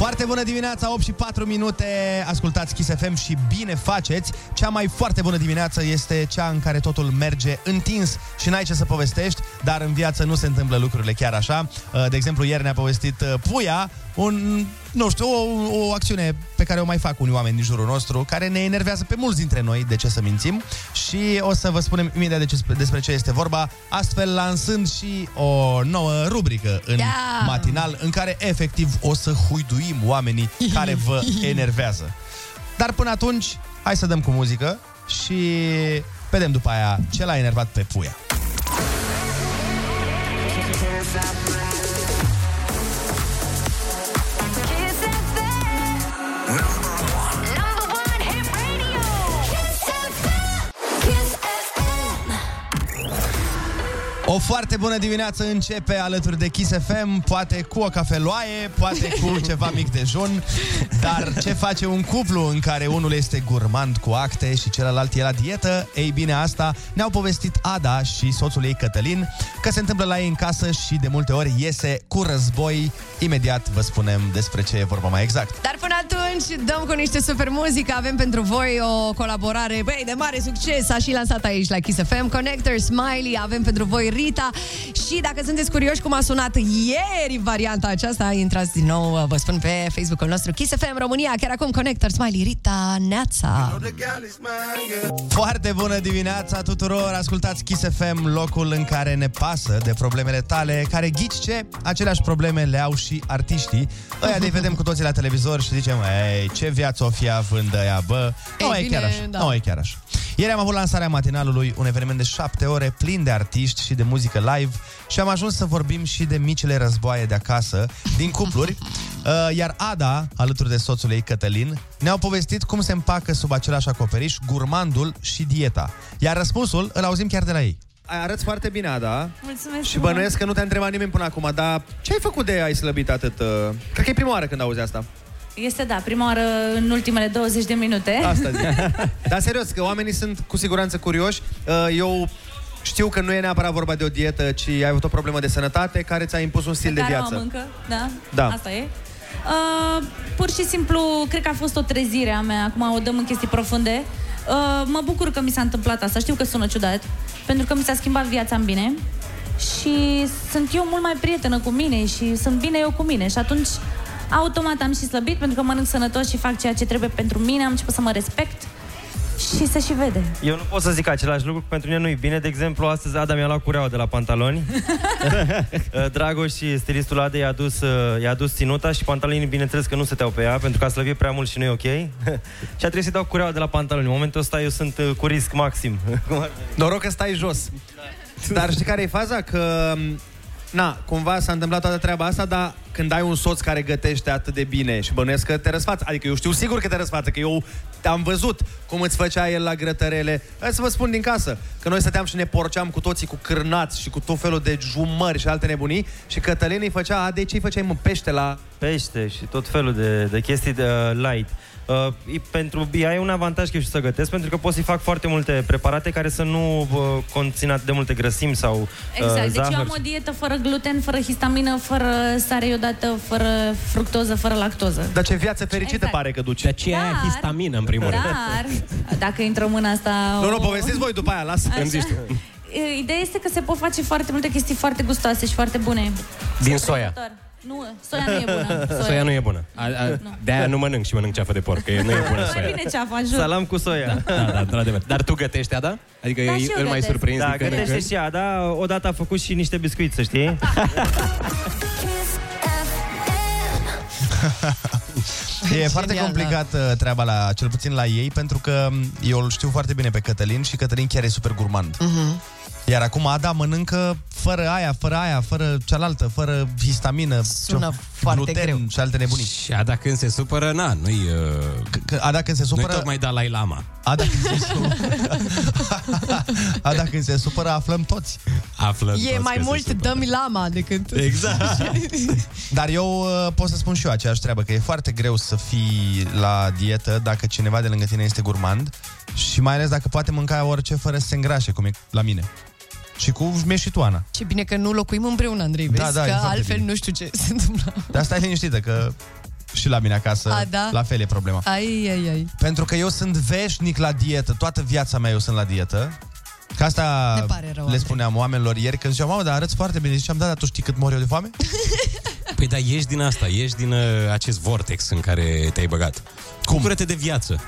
Foarte bună dimineața, 8 și 4 minute, ascultați Kiss FM și bine faceți. Cea mai foarte bună dimineață este cea în care totul merge întins și n-ai ce să povestești, dar în viață nu se întâmplă lucrurile chiar așa. Uh, De exemplu, ieri ne-a povestit uh, Puia un nu știu, o, o acțiune pe care o mai fac unii oameni din jurul nostru, care ne enervează pe mulți dintre noi, de ce să mințim, și o să vă spunem imediat de ce, despre ce este vorba, astfel lansând și o nouă rubrică în Yeah! matinal, în care efectiv o să huiduim oamenii care vă enervează. Dar până atunci, hai să dăm cu muzică și vedem după aia ce l-a enervat pe Puia. Foarte bună dimineață începe alături de Kiss FM, poate cu o cafeloaie, poate cu ceva mic dejun, dar ce face un cuplu în care unul este gurmand cu acte și celălalt e la dietă? Ei bine, asta ne-au povestit Ada și soțul ei Cătălin, că se întâmplă la ei în casă și de multe ori iese cu război. Imediat vă spunem despre ce e vorba mai exact. Dar până atunci dăm cu niște super muzică Avem pentru voi o colaborare Băi, de mare succes A și lansat aici la Kiss FM Connector, Smiley Avem pentru voi Rita Și dacă sunteți curioși cum a sunat ieri varianta aceasta Intrați din nou, vă spun pe Facebook-ul nostru Kiss FM România Chiar acum Connector, Smiley, Rita, Neața Foarte bună dimineața tuturor! Ascultați Kiss FM, locul în care ne pasă de problemele tale, care ghici ce? Aceleași probleme le au și artiștii. Ăia de vedem cu toții la televizor și zicem, ei, ce viață o fi având ăia, bă? Nu Ei, e chiar bine, așa. da. Nu e chiar așa. Ieri am avut lansarea matinalului, un eveniment de șapte ore plin de artiști și de muzică live și am ajuns să vorbim și de micile războaie de acasă, din cupluri, Uh, iar Ada, alături de soțul ei Cătălin, ne-au povestit cum se împacă sub același acoperiș gurmandul și dieta. Iar răspunsul îl auzim chiar de la ei. Arăți foarte bine, Ada. Mulțumesc Și bănuiesc că nu te-a întrebat nimeni până acum, dar ce ai făcut de ai slăbit atât? uh? Cred că e prima oară când auzi asta. Este, da, prima oară în ultimele 20 de minute. Asta zic. Dar serios, că oamenii sunt cu siguranță curioși. Uh, Eu știu că nu e neapărat vorba de o dietă, ci ai avut o problemă de sănătate care ți-a impus un stil de care o viață. am încă, da, Da. asta e. Uh, pur și simplu, cred că a fost o trezire a mea, acum o dăm în chestii profunde. Uh, mă bucur că mi s-a întâmplat asta, știu că sună ciudat, pentru că mi s-a schimbat viața în bine și sunt eu mult mai prietenă cu mine și sunt bine eu cu mine și atunci automat am și slăbit pentru că mănânc sănătos și fac ceea ce trebuie pentru mine, am început să mă respect și se și vede. Eu nu pot să zic același lucru, pentru mine nu e bine. De exemplu, astăzi Ada mi-a luat cureaua de la pantaloni. Uh, Dragoș și stilistul Adei i-a dus, uh, i-a dus ținuta și pantalonii, bineînțeles că nu se teau pe ea, pentru că a slăbit prea mult și nu e ok. și a trebuit să-i dau cureaua de la pantaloni. În momentul ăsta eu sunt uh, cu risc maxim. Noroc că stai jos. Dar știi care e faza? Că, na, cumva s-a întâmplat toată treaba asta, dar când ai un soț care gătește atât de bine și bănuiesc că te răsfață, adică eu știu sigur că te răsfață, că eu te-am văzut cum îți făcea el la grătărele. Hai să vă spun din casă, că noi stăteam și ne porceam cu toții cu cârnați și cu tot felul de jumări și alte nebunii și Cătălin îi făcea, a, de ce îi făceai mă pește la... Pește și tot felul de, de chestii de uh, light. Uh, e- pentru ea e un avantaj că eu știu să gătesc, pentru că pot să-i fac foarte multe preparate care să nu uh, conțină atât de multe grăsimi sau uh, Exact, deci zahăr. eu am o dietă fără gluten, fără histamină, fără sare iodată, fără fructoză, fără lactoză. Dar ce viață fericită Exact. pare că duci. De ce Dar- aia histamină, în primul rând? Dar, dacă intrăm în asta... Nu, nu, o- povestiți voi după aia, lasă. Așa. Îmi zici tu. E, Ideea este că se pot face foarte multe chestii foarte gustoase și foarte bune. Din soia. Nu, soia nu e bună. Soia nu e bună. A, a, de-aia nu mănânc și mănânc ceafă de porc, că nu e bună Mai soia. bine ceafa, jur. Salam cu soia. Da, da, într-adevăr. Dar tu gătești, Ada? Adică Da, eu, și eu îl mai gătesc. surprinzi Da, din când în gătește când? și ea, da? Odată a făcut și niște biscuiți, să știi. E foarte Genial, complicat da. treaba la, cel puțin la ei, pentru că m, eu îl știu foarte bine pe Cătălin și Cătălin chiar e super gurmand. Mhm. Iar acum Ada mănâncă fără aia, fără aia, fără cealaltă, fără histamină, Sună ce- foarte gluten greu. și alte nebunii. Și Ada când se supără, na, nu-i... Uh, Că- Ada când se nu-i supără... tocmai Dalai Lama. Ada când se supără... Ada când se supără, aflăm toți. Află E mai mult dă-mi lama decât... Exact. Dar eu uh, pot să spun și eu aceeași treabă, că e foarte greu să fii la dietă dacă cineva de lângă tine este gurmand și mai ales dacă poate mânca orice fără să se îngrașe, cum e la mine. Și cu mie și tu, Ana. Ce bine că nu locuim împreună, Andrei, Da, vezi? da, e că foarte altfel bine. nu știu ce se întâmplă. Dar stai liniștită că și la mine acasă A, da? la fel e problema. Ai, ai, ai. Pentru că eu sunt veșnic la dietă, toată viața mea eu sunt la dietă. Că asta Ne pare rău, le Andrei. spuneam oamenilor ieri când ziceam, mamă, dar arăți foarte bine. Ziceam, da, dar tu știi cât mor eu de foame? Păi da, ieși din asta, ieși din uh, acest vortex în care te-ai băgat. Cum? Bucură-te de viață.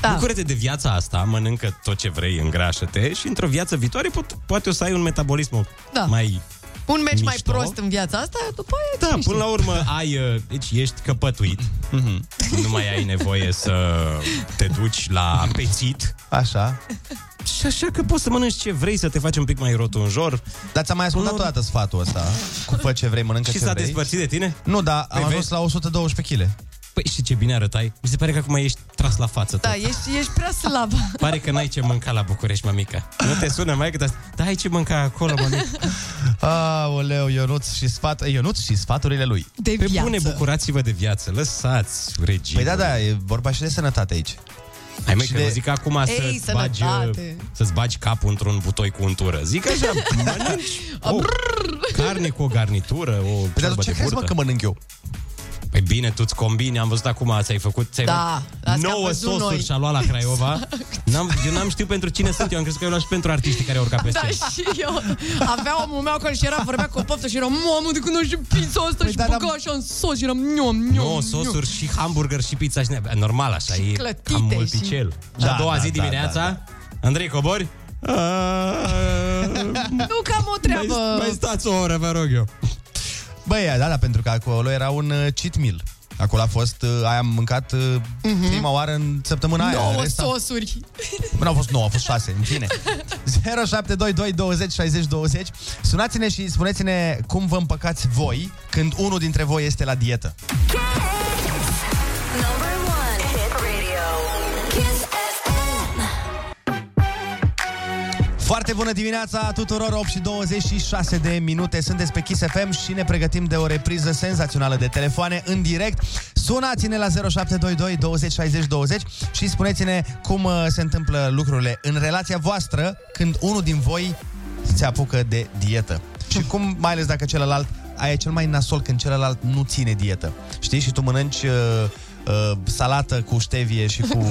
Da. Bucură-te de viața asta, mănâncă tot ce vrei, îngrașă-te și într-o viață viitoare pot, poate o să ai un metabolism Da. mai Un meci mai Mișto. prost în viața asta, după aia... Da, cine până la știe? urmă ai, uh, deci ești căpătuit. Mhm. nu mai ai nevoie să te duci la pețit. Așa. Și așa că poți să mănânci ce vrei, să te faci un pic mai rotunjor. Dar ți-am mai ascultat odată sfatul ăsta cu fă ce vrei, mănâncă Și ce s-a vrei. despărțit de tine? Nu, dar Păi am ajuns vezi? la 112 kg. Păi și ce bine arătai? Mi se pare că acum ești tras la față tot. Da, ești, ești prea slab. Pare că n-ai ce mânca la București, mămica. Nu te sună mai că Da, ai ce mânca acolo, mămica. Aoleu, Ionuț și, sfat, Ionuț și sfaturile lui. De Pe viață. bune, bucurați-vă de viață. Lăsați regimul. Păi da, da, e vorba și de sănătate aici. Hai măi, Și că de- nu zic acum Ei, să-ți bagi, sănătate. să-ți bagi capul într-un butoi cu untură. Zic așa, mănânci o carne cu o garnitură, o Păi dar ciorbă ce de crezi, mă, burtă. că mănânc eu? Păi bine, tu-ți combini, am văzut acum, ți-ai făcut, ți-ai Da, făcut asta am nouă văzut sosuri noi. și-a luat la Craiova. N-am, eu n-am știut pentru cine sunt, eu am crezut că eu luat și pentru artiștii care au urcat pe Da, scenă. și eu Avea omul meu acolo și era, vorbea cu o poftă și era Mamă, de când nu știu pizza asta Păi și da, băga dar- așa în sos și eram Niom, niom, Nu, sosuri și hamburger și pizza și ne... Normal așa, Și e clătite cam și- multicel. Și Da, a doua da, zi da, dimineața, Andrei Cobori, Nu cam o treabă mai, mai stați o oră, vă rog eu. Băi, da, da, pentru că acolo era un uh, cheat meal. Acolo a fost, uh, aia am mâncat uh, prima oară în săptămâna aia. Nouă În rest am- sosuri Bă, Nu au fost 9, au fost 6, în fine. 0722 20 60 20. Sunați-ne și spuneți-ne cum vă împăcați voi când unul dintre voi este la dietă. Number Foarte bună dimineața tuturor, 8 și 26 de minute. Sunteți pe Kiss FM și ne pregătim de o repriză senzațională de telefoane în direct. Sunați-ne la 0722 20 60 20 și spuneți-ne cum uh, se întâmplă lucrurile în relația voastră când unul din voi se apucă de dietă. Și cum, mai ales dacă celălalt, aia e cel mai nasol când celălalt nu ține dietă. Știi? Și tu mănânci uh, uh, salată cu ștevie și cu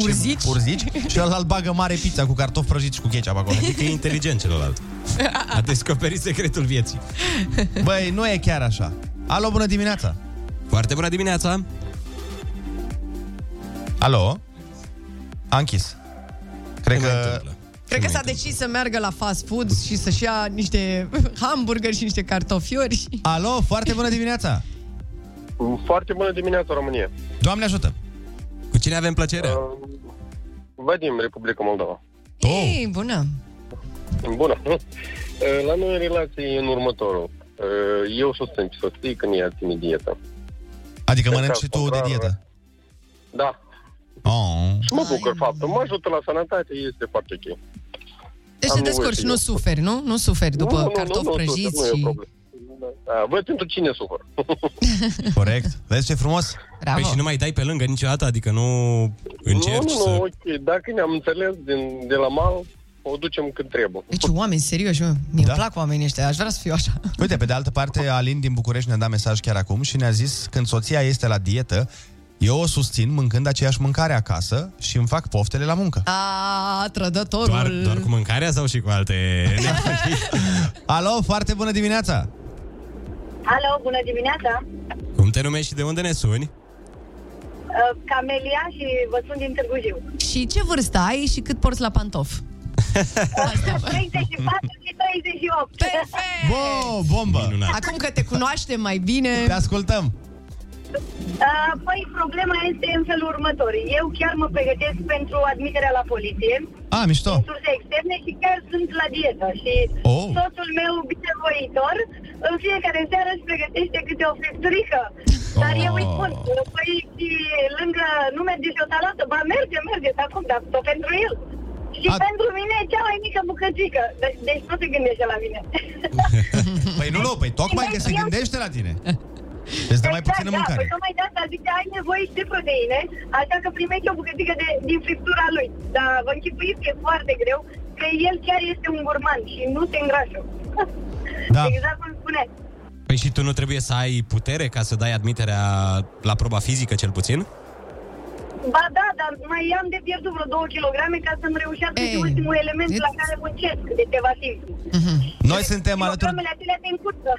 Urzici. și urzici și celălalt bagă mare pizza cu cartofi prăjiți și cu ketchup acolo. Adică e inteligent celălalt. A descoperit secretul vieții. Băi, nu e chiar așa. Alo, bună dimineața! Foarte bună dimineața! Alo? A închis. Cred Ce mai că... întâmplă? Cred că s-a decis să meargă la fast food și să-și ia niște hamburgeri și niște cartofiori și... Alo, foarte bună dimineața! Foarte bună dimineața, România. Doamne ajută! Cu cine avem plăcerea? Uh, Vadim, Republica Moldova. Oh. Ei, bună! Bună. Uh, La noi în relație e în următorul. Uh, Eu susțin pe soție când ea ține dietă. Adică În mănânci caz și tu de contrar, dietă? Da. Oh. Și mă bucur faptul. Mă ajută la sănătate, este foarte ok. Deci Am te nevoie descurci, și nu eu. suferi, nu? Nu suferi după Nu, nu, nu, cartofi nu, nu, prăjiți nu e o și... problemă. Da, văd pentru cine sufăr. Corect. Vezi ce frumos? Bravo. Păi și nu mai dai pe lângă niciodată, adică nu încerci nu, nu, să... nu, ok. Dacă ne-am înțeles din, de la mal, o ducem când trebuie. Deci oameni serioși, mă. Mi-e da? plac oamenii ăștia, aș vrea să fiu așa. Uite, pe de altă parte, Alin din București ne-a dat mesaj chiar acum și ne-a zis când soția este la dietă, eu o susțin mâncând aceeași mâncare acasă și îmi fac poftele la muncă. A, trădătorul. Doar, doar cu mâncarea sau și cu alte nebunii? Alo, foarte bună dimineața! Alo, bună dimineața! Cum te numești și de unde ne suni? Uh, Camelia și vă sunt din Târgu Jiu. Și ce vârstă ai și cât porți la pantof? 34 și 38. Perfect! Bo, bombă! Minunat. Acum că te cunoaștem mai bine... Te ascultăm! Uh, Păi, problema este în felul următor. Eu chiar mă pregătesc pentru admiterea la poliție. A, mișto! Din surse externe și chiar sunt la dietă. Și Oh. soțul meu, binevoitor, în fiecare seară își pregătește câte o fripturică. Dar eu îi spun, păi, și lângă, nu merge și o salată, ba merge, merge, dar cum, dar tot pentru el. Și A- pentru mine e cea mai mică bucățică. De- deci nu se gândește la mine. Păi nu, nu, păi tocmai că se gândește la tine. Îți dă mai puțină da, mâncare. Păi tocmai de asta zice, ai nevoie și de proteine, așa că primești o bucățică de, din friptura lui. Dar vă închipuiți că e foarte greu, că el chiar este un gurman și nu se îngrașă. Da. Exact cum spune. Păi și tu nu trebuie să ai putere ca să dai admiterea la proba fizică, cel puțin? Ba da, dar mai am de pierdut vreo 2 kg ca să-mi reușească și ultimul element la care muncesc de ceva timp. Noi suntem alături... Kilogramele acelea din cursă.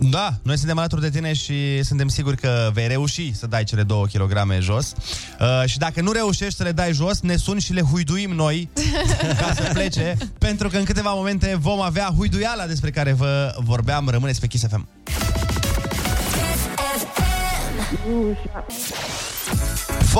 Da, noi suntem alături de tine și suntem siguri că vei reuși să dai cele 2 kg jos. Uh, și dacă nu reușești să le dai jos, ne suni și le huiduim noi ca să plece, pentru că în câteva momente vom avea huiduiala despre care vă vorbeam. Rămâneți pe Kiss FM.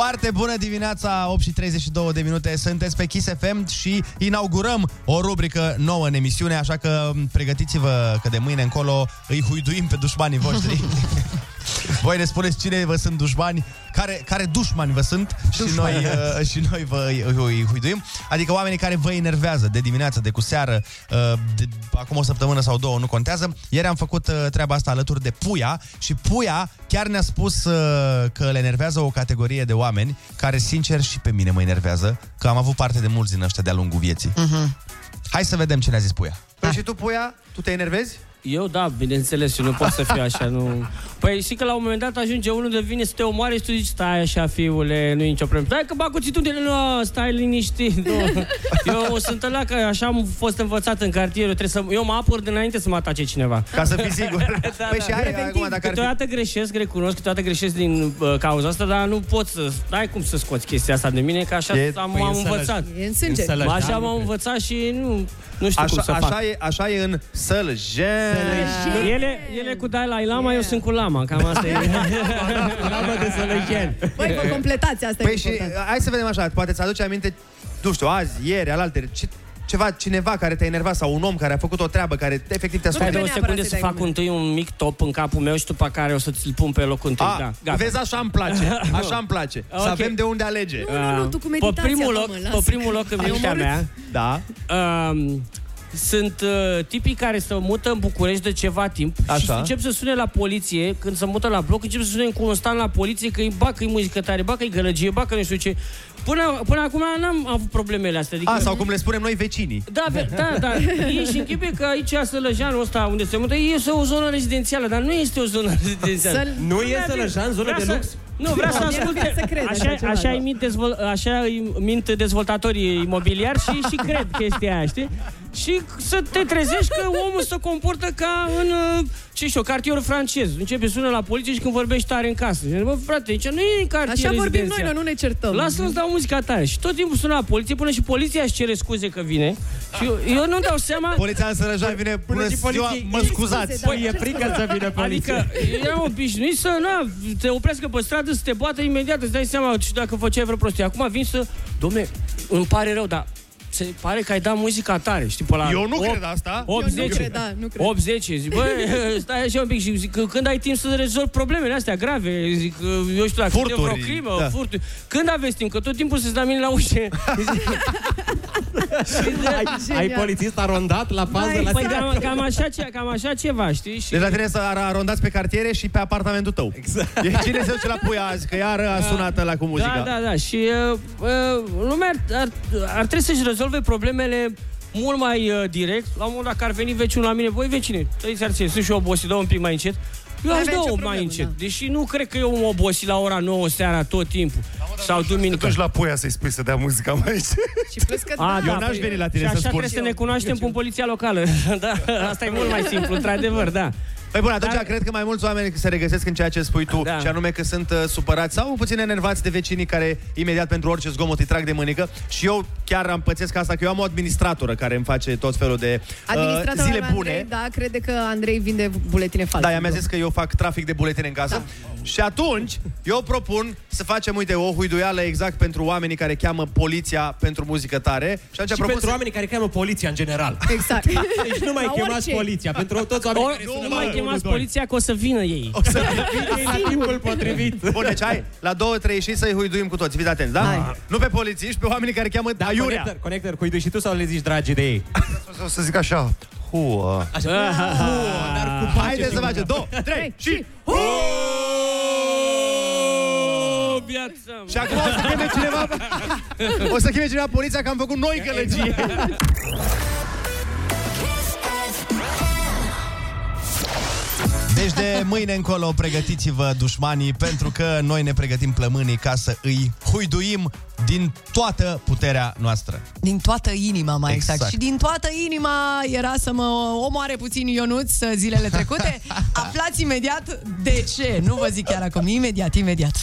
Foarte bună dimineața, 8 și 32 de minute, sunteți pe Kiss FM și inaugurăm o rubrică nouă în emisiune, așa că pregătiți-vă că de mâine încolo îi huiduim pe dușmanii voștri. Voi ne spuneți cine vă sunt dușmani, care, care dușmani vă sunt și noi, uh, și noi vă îi, îi huiduim. Adică oamenii care vă enervează de dimineață, de cu seară, uh, de, acum o săptămână sau două, nu contează. Ieri am făcut uh, treaba asta alături de Puia și Puia chiar ne-a spus uh, că le enervează o categorie de oameni care, sincer, și pe mine mă enervează, că am avut parte de mulți din ăștia de-a lungul vieții. Hai să vedem ce ne-a zis Puia. Păi și tu, Puia, tu te enervezi? Eu da, bineînțeles, și nu pot să fiu așa, nu... Păi și că la un moment dat ajunge unul de vine să te omoare și tu zici, stai așa, fiule, nu e nicio problemă. Stai că bag cuțitudele, nu, stai liniștit, nu. Eu sunt ăla că așa am fost învățat în cartier, eu, trebuie să, eu mă apăr dinainte să mă atace cineva. Ca să fii sigur. da, Păi da. și hai, acum, dacă ar fi- Câteodată greșesc, recunosc, câteodată greșesc din uh, cauza asta, dar nu pot să... N-ai cum să scoți chestia asta de mine, că așa E- am, păi, am în sălăj. învățat. E în sânge. În sălăj, Așa da? m-am învățat și nu, nu știu Așa, cum să așa, fac. e, așa e în săljen. Ele, ele cu Dalai Lama, eu sunt cu Lama, cam asta e. Lama de sălăjen. Băi, vă completați, asta Păi e și important. hai să vedem așa, poate ți aduce aminte, nu știu, azi, ieri, alaltă, ce, ceva, cineva care te-a enervat sau un om care a făcut o treabă care efectiv te-a Stai supărat. două secunde să fac întâi un mic top în capul meu și după care o să-ți-l pun pe locul întâi. A, da, gata. vezi, așa îmi place, așa îmi place. Să Ok. avem de unde alege. Nu, nu, nu, tu cu pe meditația, primul mă, loc, mă, pe lasă. primul loc în Ai mintea omorât? mea, Da. um, sunt uh, tipii care se mută în București de ceva timp Așa. și încep să sune la poliție, când se mută la bloc, încep să sune constant la poliție că îi bacă îi muzică tare, bacă îi gălăgie, bacă nu știu ce. Până, până acum n-am avut problemele astea. Adică, A, sau cum le spunem noi vecinii. Da, ve- da, da. Ei și închipe că aici Sălăjanul ăsta unde se mută, este o zonă rezidențială, dar nu este o zonă rezidențială. Săl- Nu e Sălăjan, zonă Vrea de să- lux? Nu, vreau să Da, asculte. vrea să crede așa Așa, ceva, așa, da. îi mint, dezvol, așa îi mint dezvoltatorii imobiliari și, și cred chestia aia, știi? Și să te trezești că omul se comportă ca în, uh, ce știu, cartierul francez. Începe să sună la poliție și când vorbești tare în casă. Zice, Bă, frate, aici nu e cartier Așa vorbim rezidențial. noi, noi nu ne certăm. Lasă-ți dau muzica tare. Și tot timpul sună la poliție, până și poliția își cere scuze că vine. Și eu, eu nu dau seama... Poliția în Sărăjan vine, bună și ziua, poliției- mă scuzați. Păi, e frică să vină poliția. Adică eram obișnuit să na, te oprească pe stradă, să te bată imediat, îți dai seama și dacă făceai vreo prostie. Acum vin să... Domne, îmi pare rău, dar se pare că ai dat muzica tare, știi, pe la Eu nu opt- cred asta. 80, Eu nu cred, da, nu cred. 80, zic, bă, stai așa un pic și zic, că când ai timp să rezolvi problemele astea grave, zic, eu știu, dacă Furturi, e vreo crimă, da. furturi, când aveți timp? Că tot timpul se la mine la ușă. Ai, ai polițist arondat la fază la Păi cam, cam, așa, ce- cam așa ceva, știi? Și Deci la tine să ar- arondați pe cartiere și pe apartamentul tău. Exact. E cine se duce la puia azi, că iar a sunat la cu muzica. Da, da, da. Și uh, uh, lumea ar, ar, ar trebui să-și rezolve problemele mult mai uh, direct. La un moment dat, dacă ar veni veciul la mine, voi vecine, tăiți ar sunt și eu obosit, dă un pic mai încet. Eu Nu aș avea da nicio mai problemă, încet. da. Deși nu cred că eu am obosit la ora 9 seara tot timpul. Sau duminică. Duci la puia să-i spui să dea muzica mai aici. Și plus că A, Eu da, n-aș păi, veni la tine și să așa spun. trebuie să ne cunoaștem în poliția locală. da, asta e mult mai simplu, într-adevăr, da. Păi bun, atunci cred că mai mulți oameni se regăsesc în ceea ce spui tu, Da. și anume că sunt uh, supărați sau puțin enervați de vecinii care imediat pentru orice zgomot îi trag de mânică. Și eu chiar am pățesc asta, că eu am o administratoră care îmi face tot felul de uh, Administratorul zile lui bune. Andrei, da, crede că Andrei vinde buletine false. Da, ea mi-a zis că eu fac trafic de buletine în casă. Da. Și atunci, eu propun să facem, uite, o huiduială exact pentru oamenii care cheamă poliția pentru muzică tare. Și atunci Și propun pentru să... oamenii care cheamă poliția în general. Exact. Deci nu mai La chemați orice. poliția. Pentru toți oamenii O, care sună nu mai la chemați 112. poliția că o să vină ei. O să Ei la timpul potrivit. Bun, deci hai, la două, trei și să-i huiduim cu toți. Fiți atenți, da? Hai. Nu pe polițiști, pe oamenii care cheamă Da, aiurea. conector, conector, cuidu și tu sau le zici dragi de ei? O să zic așa, huă. Așa. Dar cu pace Haideți și să cu- facem. Două, trei și... O, viața Și acum o să cheme cineva O să cheme cineva poliția că am făcut noi gălăgie Deci de mâine încolo pregătiți-vă dușmanii pentru că noi ne pregătim plămânii ca să îi huiduim din toată puterea noastră. Din toată inima, mai exact. Exact. Și din toată inima era să mă omoare puțin Ionuț uh, zilele trecute. Aflați imediat de ce. Nu vă zic chiar acum. Imediat, imediat.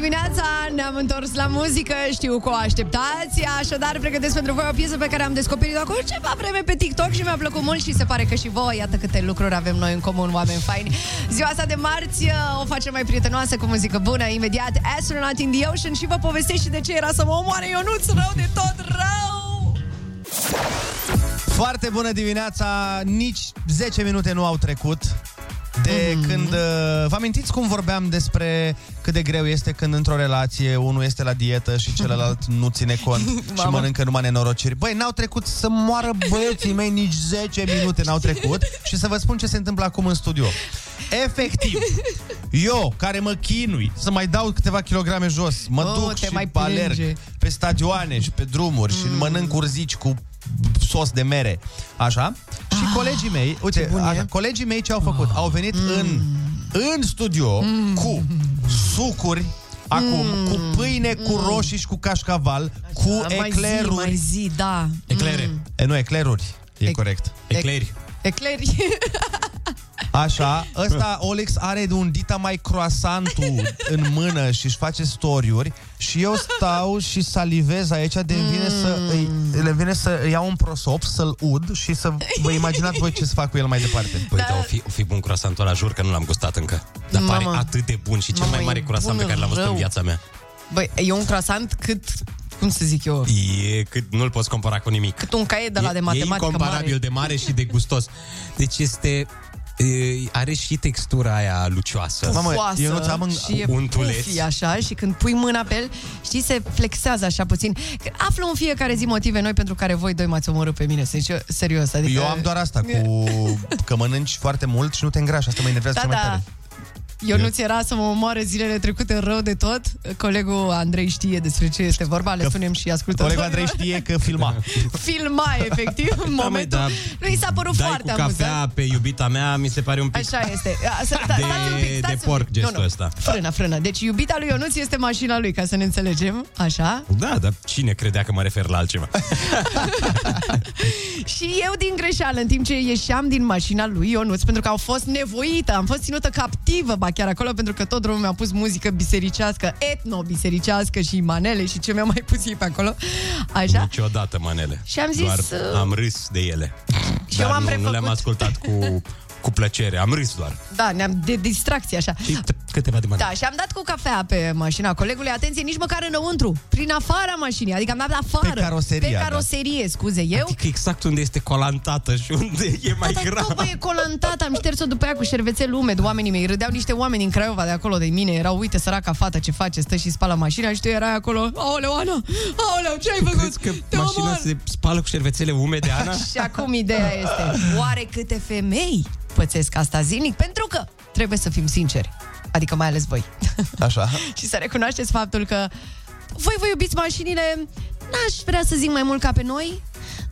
Dimineața, ne-am întors la muzică, știu că o așteptați, așadar pregătesc pentru voi o piesă pe care am descoperit-o acum ceva vreme pe TikTok și mi-a plăcut mult și se pare că și voi, iată câte lucruri avem noi în comun, oameni faini. Ziua asta de marți o facem mai prietenoasă cu muzică bună, imediat Astronaut in the Ocean și vă povestesc și de ce era să mă omoare Ionuț rău de tot rău! Foarte bună dimineața, nici 10 minute nu au trecut de mm-hmm. când... uh, Vă amintiți cum vorbeam despre cât de greu este când într-o relație unul este la dietă și celălalt nu ține cont și Mamă. mănâncă numai nenorociri? Băi, n-au trecut să moară băieții mei, nici 10 minute n-au trecut și să vă spun ce se întâmplă acum în studio. Efectiv, eu care mă chinui să mai dau câteva kilograme jos, mă Oh, duc te și mai alerg plânge. pe stadioane și pe drumuri mm. și mănânc urzici cu sos de mere, așa? Și colegii mei, uite, așa, colegii mei ce au făcut? Au venit în, în studio cu sucuri, acum, cu pâine, cu roșii și cu cașcaval, cu mai ecleruri. zi, mai zi, da. Eclere. E, nu, ecleruri. E corect. Ecleri. Ecleri. Așa, ăsta Olix are de un dita mai croasantul în mână și își face storiuri și eu stau și salivez aici de vine să îi, le vine să iau un prosop, să-l ud și să vă imaginați voi ce să fac cu el mai departe. Păi, da. o, fi, o fi bun croissantul ăla, jur că nu l-am gustat încă. Dar pare Mamă. atât de bun și cel Mamă, mai mare e croissant pe bun care l-am văzut rău. în viața mea. Băi, e un croissant cât, cum să zic eu, E cât nu-l poți compara cu nimic. cât un caiet de la e, de e matematică incomparabil mare. de mare și de gustos. Deci este... E, are și textura aia lucioasă. Pufoasă și e untuleț. pufi așa și când pui mâna pe el, știi, se flexează așa puțin. Că Află în fiecare zi motive noi pentru care voi doi m-ați omorât pe mine, să zic eu, serios. Adică... Eu am doar asta cu că mănânci foarte mult și nu te îngrași, asta mă enervează Da, cel mai da. tare. Eu nu ți era să mă omoare zilele trecute rău de tot. Colegul Andrei știe despre ce este vorba, le spunem și ascultă. Colegul Andrei știe că filma. Filma, efectiv, în Da, măi, momentul. da. Lui i s-a părut Dai foarte cu amuzant. cafea pe iubita mea, mi se pare un pic Așa este. A, să- sta- de, stați un pic, stați de un porc pic. gestul Nu, nu. ăsta. Frână, frână. Deci iubita lui Ionuț este mașina lui, ca să ne înțelegem. Așa. Da, dar cine credea că mă refer la altceva? Și eu din greșeală, în timp ce ieșeam din mașina lui Ionuț, pentru că au fost nevoită, am fost ținută captivă, ba chiar acolo, pentru că tot drumul mi-a pus muzică bisericească, etno-bisericească și manele și ce mi-a mai pus ei pe acolo. Așa. Niciodată, manele. Și am zis, Doar uh, am râs de ele. Și Dar eu am nu, nu prefăcut. le-am ascultat cu, cu plăcere. Am râs doar. Da, ne-am de distracție așa. Și câteva de manele. Da, și am dat cu cafea pe mașina colegului, atenție, nici măcar înăuntru, prin afara mașinii, adică am dat afară. Pe caroseria, Pe da. caroserie, scuze, eu. Adică exact unde este colantată și unde e mai Da, dar grav. după e colantată, am șters-o după aia cu șervețel umed, oamenii mei. Râdeau niște oameni din Craiova de acolo de mine. Erau, uite, săraca fată ce face, stă și spală mașina și tu erai acolo. Aoleu, Ana, aoleu, ce ai făcut? Crezi că Te mașina omor. se spală cu șervețele umede, Ana? Și acum ideea este, oare câte femei pățesc asta zilnic? Pentru că trebuie să fim sinceri. Adică mai ales voi. Așa. și să recunoașteți faptul că voi vă iubiți mașinile, n-aș vrea să zic mai mult ca pe noi,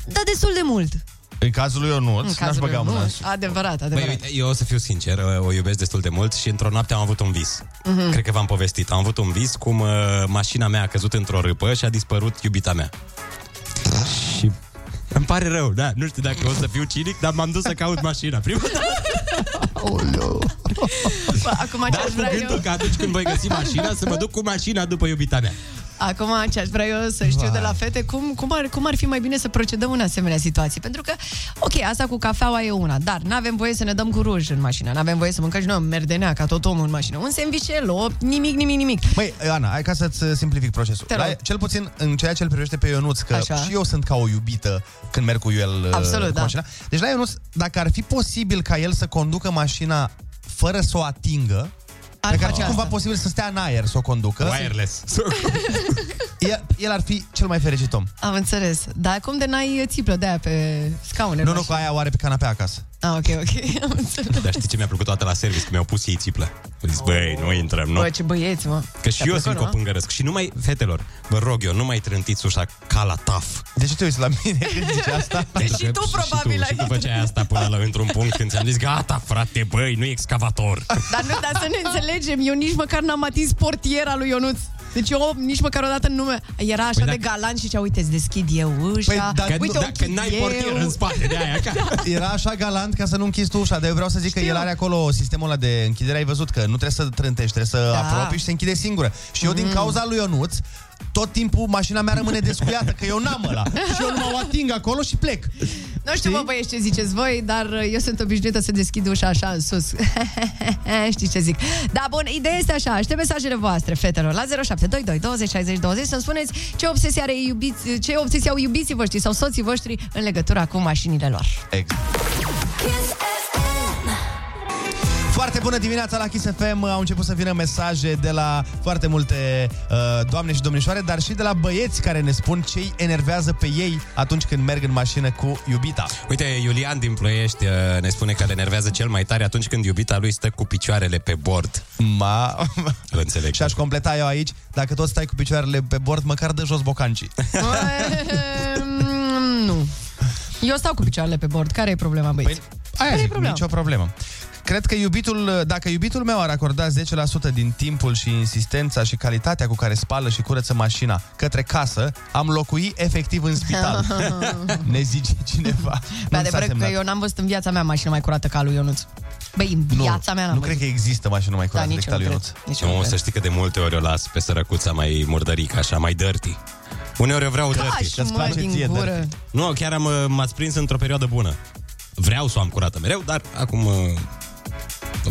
dar destul de mult. În cazul lui În Ionuț, n-aș cazul băga lui mâna. Ionuț. Adevărat, adevărat. Băi, uite, eu o să fiu sincer, o iubesc destul de mult și într-o noapte am avut un vis. Mhm. Cred că v-am povestit. Am avut un vis cum uh, mașina mea a căzut într-o râpă și a dispărut iubita mea. Și îmi pare rău, da, nu știu dacă o să fiu cinic, dar m-am dus să caut mașina. Prima dată. Bă, acum ce Dar aș cu vrea gândul eu... că atunci când voi găsi mașina, să mă duc cu mașina după iubita mea. Acum ce aș vrea eu să știu de la fete cum, cum, ar, cum ar fi mai bine să procedăm în asemenea situații. Pentru că, ok, asta cu cafeaua e una, dar nu avem voie să ne dăm cu ruj în mașină, nu avem voie să mâncăm și noi merdenea ca tot omul în mașină. Un sandvichel, o nimic, nimic, nimic. Băi, Ana, hai ca să-ți simplific procesul. Te rog. La, cel puțin în ceea ce îl privește pe Ionuț, că Așa. și eu sunt ca o iubită când merg cu el uh, Absolut, cu da. mașina. Deci la Ionuț, dacă ar fi posibil ca el să conducă mașina fără să o atingă, Ar dacă ar face fi cumva asta. posibil să stea în aer să o conducă. Wireless. El, el ar fi cel mai fericit om. Am înțeles. Dar cum de n-ai țiplă de aia pe scaune? Nu, nu, cu aia o are pe canapea acasă. Ah, ok, ok. Am înțeles. Dar știi ce mi-a plăcut toată la service? Că mi-au pus ei țiplă. Au zis, băi, nu intrăm, nu? Bă, ce băieți, mă. Că și Te-a eu plăcut, sunt nu? copângărăsc. Și nu mai, fetelor, vă rog eu, nu mai trântiți ușa ca la taf. De ce te uiți la mine când zici asta? Pentru și că- tu probabil și tu, ai- și tu făceai asta până la într-un punct când ți-am zis, gata, frate, băi, nu excavator. Dar nu, dar să ne înțelegem, eu nici măcar n-am atins portiera lui Ionuț. Deci eu nici măcar o dată nu mă... Era așa Păi de galant și zicea, uite, îți deschid eu ușa, Păi, dar- uite, Că- o dacă n-ai închid portier eu. în spate de aia, ca- Era așa galant ca să nu închizi tu ușa, dar eu vreau să zic că el are acolo sistemul ăla de închidere, ai văzut că nu trebuie să trântești, trebuie să Da. apropii și se închide singură. Și eu din Mm. cauza lui Ionuț, tot timpul mașina mea rămâne descuiată, că eu n-am ăla. Și eu nu mă ating acolo și plec. Nu știu, bă, băieți, ce ziceți voi, dar eu sunt obișnuită să deschid ușa așa în sus. Știți ce zic? Da, bun, ideea este așa, aștept mesajele voastre, fetelor, la 0722 20 60 20, să-mi spuneți ce obsesie, are iubiți, ce obsesie au iubiții voștri sau soții voștri în legătura cu mașinile lor. Exact. Foarte bună dimineața la Kiss FM. Au început să vină mesaje de la foarte multe uh, doamne și domnișoare, dar și de la băieți care ne spun ce îi enervează pe ei atunci când merg în mașină cu iubita. Uite, Iulian din Ploiești uh, ne spune că le enervează cel mai tare atunci când iubita lui stă cu picioarele pe bord. Ma... Îl înțeleg. Și aș completa eu aici, dacă tot stai cu picioarele pe bord, măcar de jos bocancii. Mm, nu. Eu stau cu picioarele pe bord. Care e problema, băieți? Aia Care e zic, problema? nicio problemă. Cred că iubitul, dacă iubitul meu ar acorda 10% din timpul și insistența și calitatea cu care spală și curăță mașina către casă, am locui efectiv în spital. ne zice cineva. Pe Nu s-a adevărat că semnat. eu n-am văzut în viața mea mașină mai curată ca a lui Ionuț. Băi, în viața mea n-am Nu văzut. cred că există mașină mai curată Da, nici decât eu al nu Ionuț. cred. Nici eu nu Nu, cred. să știi că de multe ori o las pe sărăcuța mai murdărică, așa, mai dirty. Uneori eu vreau dirty. Taci, mă, din gură. Nu, chiar am, uh, m-ați prins într-o perioadă bună. Vreau să o am curată mereu, dar acum uh,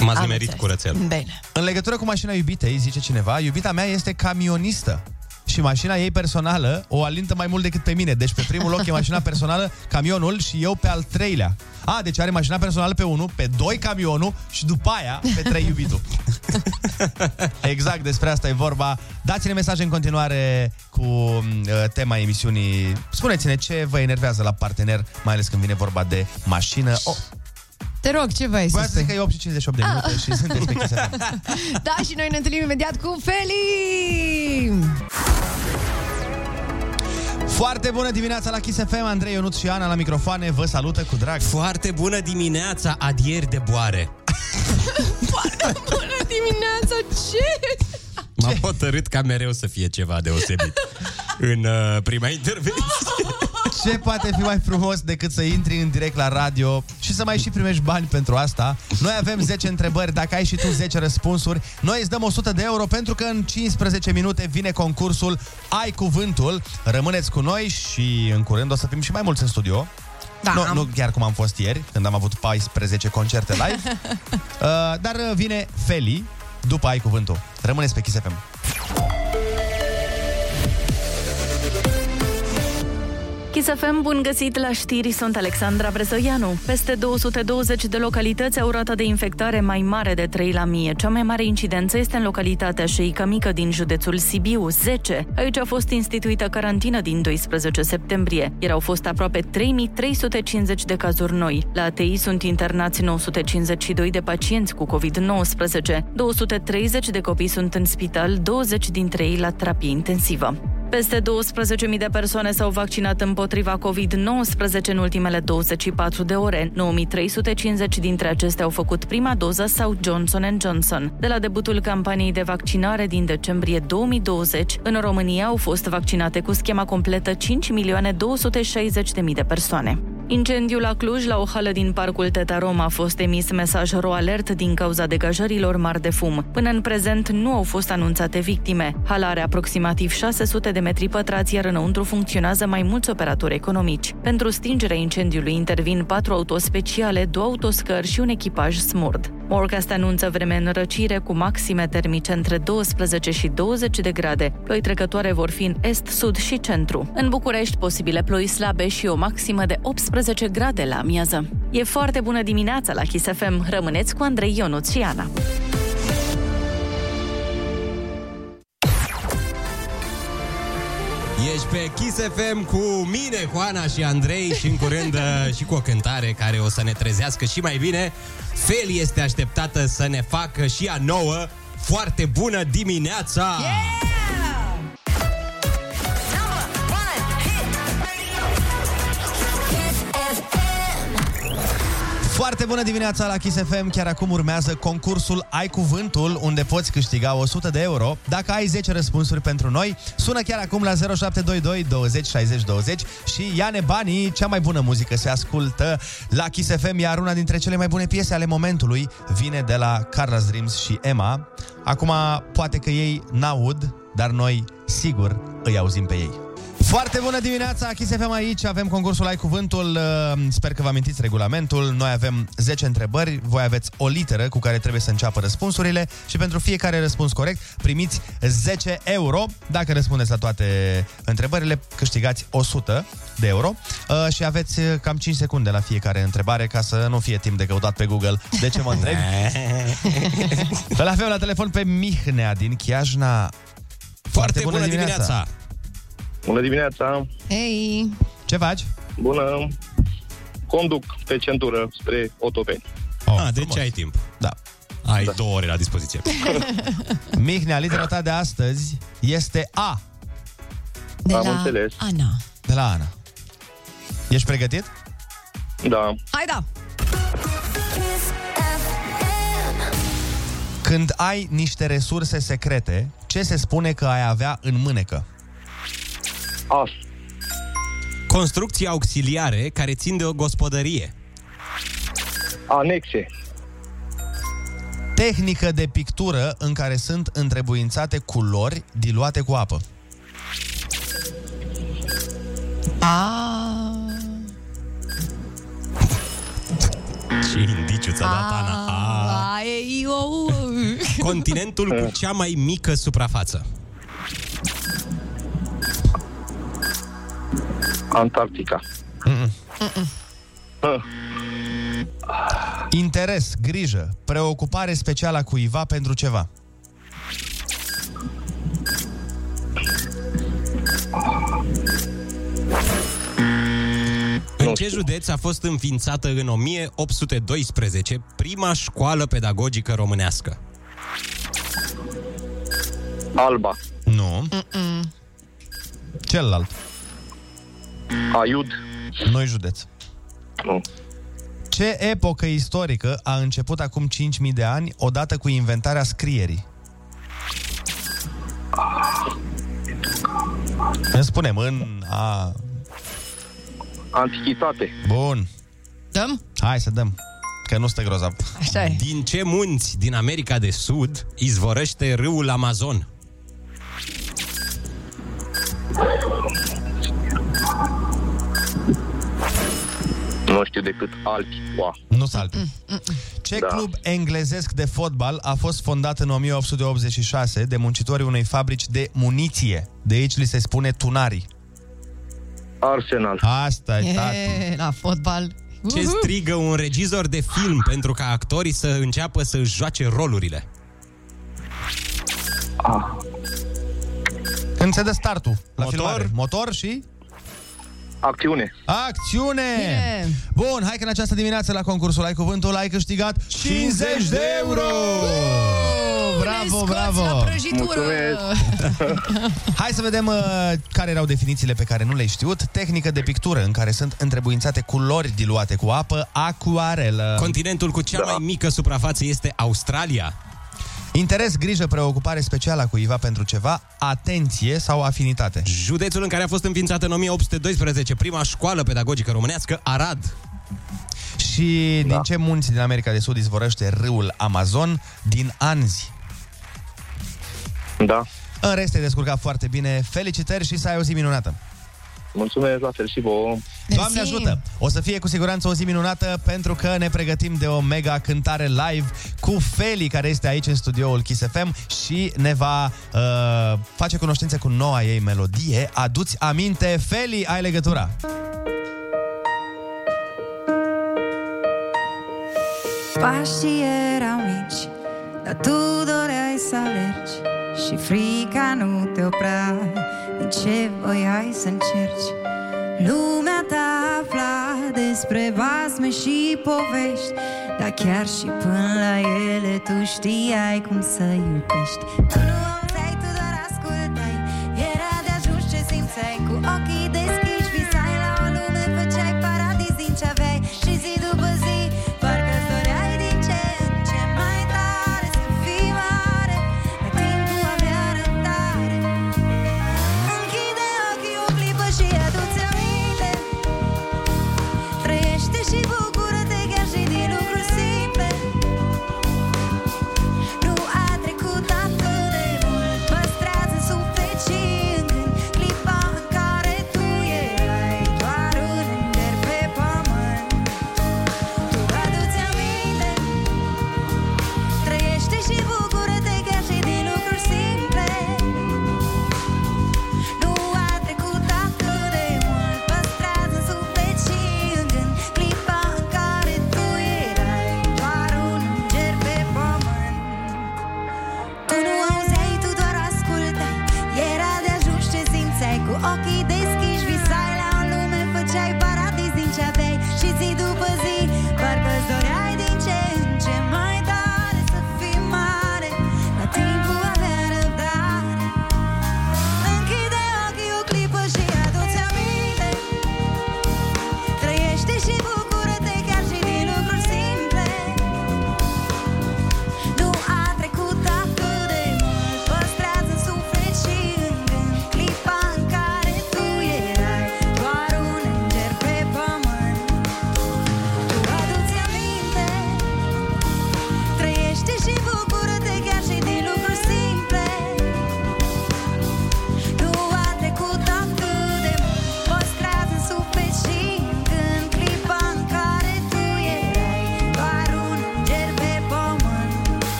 m-ați Am nimerit înțeles. curățel. Bine. În legătură cu mașina iubitei, zice cineva, iubita mea este camionistă. Și mașina ei personală o alintă mai mult decât pe mine. Deci pe primul loc e mașina personală, camionul și eu pe al treilea. A, deci are mașina personală pe 1, pe 2 camionul și după aia pe 3 iubitul. exact, despre asta e vorba. Dați-ne mesaje în continuare cu uh, tema emisiunii. Spuneți-ne ce vă enervează la partener, mai ales când vine vorba de mașină. Oh, Te rog, ce vrei să Voiam să spui? zic că e 8 și 58 de minute și sunteți pe Kiss FM. Da, și noi ne întâlnim imediat cu Feli! Foarte bună dimineața la Kiss FM, Andrei Ionuț și Ana la microfoane, vă salută cu drag. Foarte bună dimineața, adieri de boare. Bună dimineața, ce? M-am hotărât ca mereu să fie ceva deosebit în uh, prima intervenție. Ce poate fi mai frumos decât să intri în direct la radio și să mai și primești bani pentru asta? Noi avem 10 întrebări, dacă ai și tu 10 răspunsuri, noi îți dăm 100 de euro pentru că în 15 minute vine concursul Ai Cuvântul. Rămâneți cu noi și în curând o să fim și mai mulți în studio. Da, nu, am- nu chiar cum am fost ieri, când am avut 14 concerte live. uh, dar uh, vine Feli după Ai Cuvântul. Rămâneți pe Kiss FM. Chisafem, bun găsit la știri, sunt Alexandra Brezoianu. Peste 220 de localități au rata de infectare mai mare de 3 la mie. Cea mai mare incidență este în localitatea Șeica Mică din județul Sibiu, 10. Aici a fost instituită carantină din 12 septembrie, iar au fost aproape 3350 de cazuri noi. La ATI sunt internați 952 de pacienți cu COVID-19, 230 de copii sunt în spital, 20 dintre ei la terapie intensivă. Peste 12.000 de persoane s-au vaccinat împotriva COVID-19 în ultimele 24 de ore. 9.350 dintre acestea au făcut prima doză sau Johnson Johnson. De la debutul campaniei de vaccinare din decembrie 2020, în România au fost vaccinate cu schema completă 5.260.000 de persoane. Incendiul la Cluj, la o hală din parcul Teta Roma, a fost emis mesaj ro alert din cauza degajărilor mari de fum. Până în prezent nu au fost anunțate victime. Hala are aproximativ 600 de metri pătrați, iar înăuntru funcționează mai mulți operatori economici. Pentru stingerea incendiului intervin patru autospeciale, două autoscări și un echipaj smurd. Morcast anunță vreme în răcire cu maxime termice între 12 și 20 de grade. Ploi trecătoare vor fi în est, sud și centru. În București, posibile ploi slabe și o maximă de 18 grade la amiază. E foarte bună dimineața la Kiss FM. Rămâneți cu Andrei Ionuț și Ana. Ești pe Kiss FM cu mine, cu Ana și Andrei și în curând uh, și cu o cântare care o să ne trezească și mai bine. Feli este așteptată să ne facă și a nouă foarte bună dimineața! Yeah! Foarte bună dimineața la Kiss FM. Chiar acum urmează concursul Ai Cuvântul, unde poți câștiga 100 de euro. Dacă ai 10 răspunsuri pentru noi, sună chiar acum la 0722 20 60 20 și ia-ne banii. Cea mai bună muzică se ascultă la Kiss FM, iar una dintre cele mai bune piese ale momentului vine de la Carla's Dreams și Emma. Acum, poate că ei n-aud, dar noi, sigur, îi auzim pe ei. Foarte bună dimineața, Kiss FM aici, avem concursul Ai Cuvântul, uh, sper că vă amintiți regulamentul, noi avem 10 întrebări, voi aveți o literă cu care trebuie să înceapă răspunsurile și pentru fiecare răspuns corect primiți 10 euro. Dacă răspundeți la toate întrebările, câștigați 100 de euro uh, și aveți uh, cam 5 secunde la fiecare întrebare ca să nu fie timp de căutat pe Google de ce mă întreb. Îl avem la telefon pe Mihnea din Chiajna. Foarte, Foarte bună, bună dimineața! dimineața. Bună dimineața! Hei! Ce faci? Bună! Conduc pe centură spre Otopeni. Oh, ah, deci ai timp. Da. Ai da. două ore la dispoziție. Mihnea, litera ta de astăzi este A. De Am la înțeles. Ana. De la Ana. Ești pregătit? Da. Hai da! Când ai niște resurse secrete, ce se spune că ai avea în mânecă? As. Construcții auxiliare care țin de o gospodărie. Anexe. Tehnică de pictură în care sunt întrebuințate culori diluate cu apă. A. Ce indiciu ți-a dat Ana? A. A, e, eu. Continentul cu cea mai mică suprafață. Antarctica. Ah. Interes, grijă, preocupare specială a cuiva pentru ceva. În ce județ a fost înființată în 1812 prima școală pedagogică românească? Alba. Nu. Mm-mm. Celălalt. Aiud. Noi județ. Nu. Ce epocă istorică a început acum 5.000 de ani odată cu inventarea scrierii? Ne spunem în a... Antichitate. Bun. Dăm? Hai să dăm. Că nu stă grozav. Așa e. Din ce munți din America de Sud izvorăște râul Amazon? Nu știu decât Alpi. Wow. Nu sunt Alpi. Ce da. club englezesc de fotbal a fost fondat în 1886 de muncitorii unei fabrici de muniție? De aici li se spune tunarii. Arsenal. Asta e, tati. E, la fotbal. Ce Uhu. strigă un regizor de film pentru ca actorii să înceapă să își joace rolurile? Când se dă startul la Motor. filmare. Motor și... Acțiune. Acțiune! Bine. Bun, hai că în această dimineață la concursul Ai Cuvântul ai câștigat 50 de euro! Bravo, Ne scoți bravo! la prăjitură. Hai să vedem uh, care erau definițiile pe care nu le-ai știut. Tehnică de pictură în care sunt întrebuințate culori diluate cu apă, acuarelă. Continentul cu cea mai mică suprafață este Australia. Interes, grijă, preocupare specială a cuiva pentru ceva, atenție sau afinitate. Județul în care a fost înființată în 1812 prima școală pedagogică românească, Arad. Și da. din ce munți din America de Sud izvorăște râul Amazon? Din Anzi. Da. În rest, te descurcat foarte bine. Felicitări și să ai o zi minunată. Mulțumesc la fel și vouă. Doamne ajută! O să fie cu siguranță o zi minunată pentru că ne pregătim de o mega cântare live cu Feli, care este aici în studioul Kiss FM și ne va uh, face cunoștință cu noua ei melodie. Aduți aminte, Feli, ai legătura! Pașii erau mici, dar tu doreai să alergi Și frica nu te oprea ce voiai să încerci? Lumea ta afla despre basme și povești Dar chiar și până la ele tu știai cum să iubești. Tu nu auzeai, tu doar ascultai Era de ajuns ce simțeai cu ochii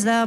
Visez la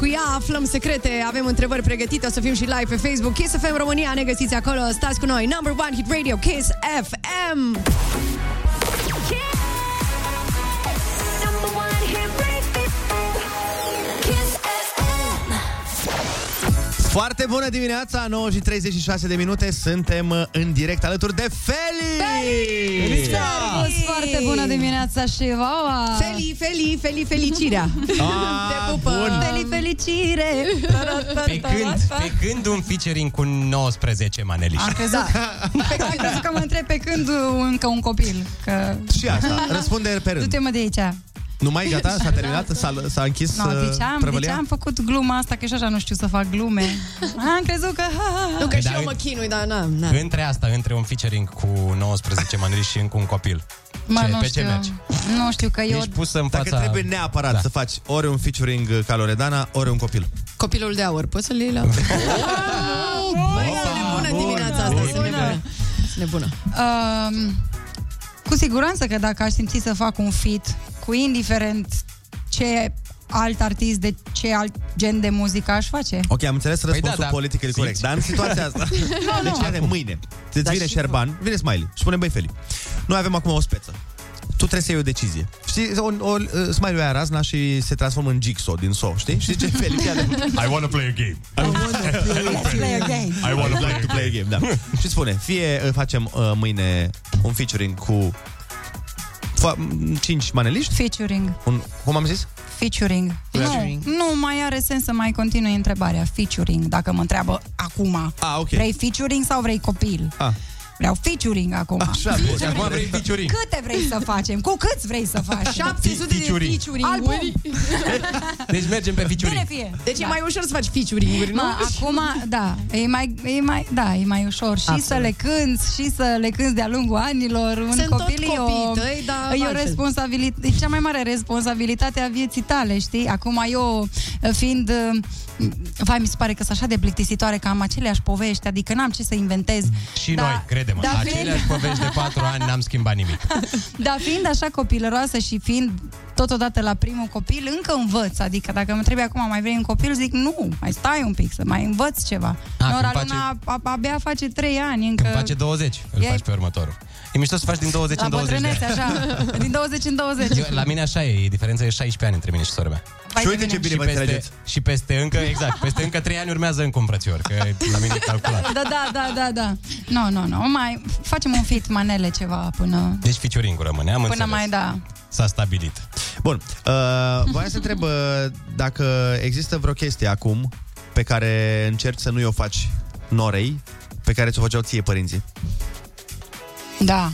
cu ea, aflăm secrete Avem întrebări pregătite, o să fim și live pe Facebook. Kiss FM România, ne găsiți acolo Stați cu noi, number one hit radio Kiss FM Foarte bună dimineața, 9 și 36 de minute Suntem uh, în direct alături de Feli! Servus, Foarte bună dimineața și vouă! Feli, Feli, Feli, felicirea Ah, Te pupă bun. Feli, felicire! Pe când, pe când un featuring cu 19 maneliști? Am crezut, Da. am crezut că mă întreb pe când încă un copil. Că... Și asta, răspunde pe rând Du-te mă de aici. Nu mai gata? S-a terminat? S-a, s-a închis No, uh, de ce am, de prăvălia? ce am făcut gluma asta, că și așa nu știu să fac glume. Am crezut că... Nu că și Da, eu în- mă chinui, dar na, na. Între asta, între un featuring cu 19 maneliști și încă un copil. Mă, ce, nu pe știu. ce mergi? Nu știu că eu... Ești pusă în Dacă fața... trebuie neapărat da. să faci ori un featuring uh, ca Loredana, ori un copil. Copilul de aur, poți să-l iei la... Băi, sunt nebună dimineața asta, sunt nebună. Sunt nebună. Um, cu siguranță că dacă aș simți să fac un fit cu indiferent ce alt artist, de ce alt gen de muzică aș face. Ok, am înțeles răspunsul da, păi da. da, politic Simți. corect, dar în situația asta... Nu, deci, nu. are mâine. Îți Dar vine și- Șerban, vine Smiley și spune, băi, Feli, noi avem acum o speță. Tu trebuie să iei o decizie. Știi, o, o, uh, Smiley aia razna și se transformă în Jigsaw din So, știi? Și zice, Feli, fii atent. I wanna play a game. Let's play a game. I wanna I like to play a game, da. și spune, fie uh, facem uh, mâine un featuring cu fa- m, cinci maneliști, Featuring. un, cum am zis? Featuring. Featuring. Nu, nu mai are sens să mai continui întrebarea. Featuring, dacă mă întreabă acum. Ah, ok. Vrei featuring sau vrei copil? Ah. Vreau featuring acum. Așa, bun. Și acum vrei featuring. Câte vrei să facem? Cu câți vrei să faci? 700 de Featuring. featuring-uri. Deci mergem pe featuring. Bine fie. Deci e Da. mai ușor să faci featuring-uri, nu? Ma, acum, da, e mai, e mai, da, e mai ușor și Absolut. să le cânți și să le cânți de-a lungul anilor. Un Sunt tot copil e o, copiii tăi, dar e o altfel. responsabilitate, e cea mai mare responsabilitate a vieții tale, știi? Acum eu, fiind, vai, mi se pare că sunt așa de plictisitoare că am aceleași povești, adică n-am ce să inventez. Și Da, noi, crede-mă, da, aceleași povești de 4 ani n-am schimbat nimic. Dar fiind așa copilăroasă și fiind totodată la primul copil, încă învăț. Adică dacă mă trebuie acum, mai vrei un copil, zic nu, mai stai un pic, să mai învăț ceva. A, Nora când Luna a- abia face 3 ani, încă... Când face 20, îl E- faci pe următorul. E mișto să faci din 20 la în 20 de ani. bătrânețe, așa, din 20 în 20. Eu, la mine așa e, diferența e 16 ani între mine și sora mea. Vai Și de uite ce mine. bine și vă peste, înțelegeți. și peste încă, exact, peste încă 3 ani urmează încă un frățior, că la mine e calculat. Da, da, da, da, da. Nu, nu, nu, mai facem un fit manele ceva până... Deci featuring-ul rămâne, am Până înțeles. mai, da. S-a stabilit. Bun, uh, voiam să întreb uh, dacă există vreo chestie acum pe care încerci să nu-i o faci Norei, pe care ți-o făceau ție părinții. Da.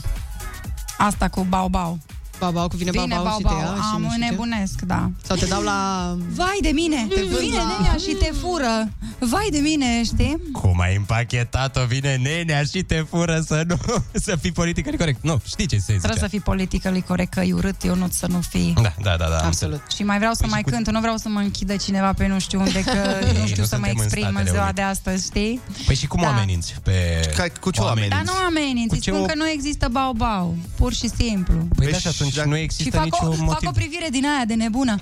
Asta cu bau-bau. Bau-bau, cu vine Vine bau-bau și te bau-bau. ia și Am nu știu ce. nebunesc, da. Sau te dau la... Vai de mine! Te vând vine la- nenea și te fură! Vai de mine, știi? Cum ai împachetat-o, vine nenea și te fură să nu să fii politic corect. Nu, știi ce se zice. Trebuie să fii politically corect, că e urât, eu nu să nu fii. Da, da, da, da. Absolut. Și mai vreau să Păi și mai cu- cânt, nu vreau să mă închidă cineva pe nu știu unde, că Ei, nu știu nu să mă suntem în exprim în Statele ziua Unite. de astăzi, știi? Păi și cum Da. o ameninți? Pe Ca, cu ce o oameni? Dar nu ameninți, Cu îți ce spun o- că nu există bau-bau, pur și simplu. Păi da, și atunci nu Și există fac niciun o, motiv. fac o privire din aia de nebună.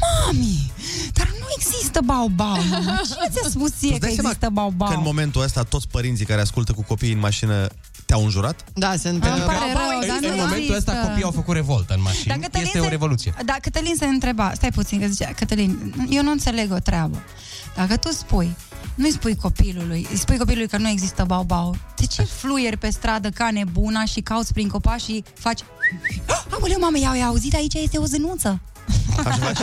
Mami, dar nu există bau-bau. mama. Cine ți-a spus ție Tu-ți că dai seama există bau-bau? Că în momentul ăsta toți părinții care ascultă cu copiii în mașină te-au înjurat? Da, sunt... Îmi uh, pare bau-bau rău, dar În nu momentul ăsta există. copiii au făcut revoltă în mașini. Dar Cătălin Este o se- revoluție. Da, Cătălin se întreba, stai puțin, că zicea, Cătălin, eu nu înțeleg o treabă. Dacă tu spui, nu-i spui copilului, îi spui copilului că nu există bau-bau, de ce fluieri pe stradă ca nebuna și cauți prin copaci și faci... Aoleu, mame, i-au auzit, aici este o zânuță. Așa faci?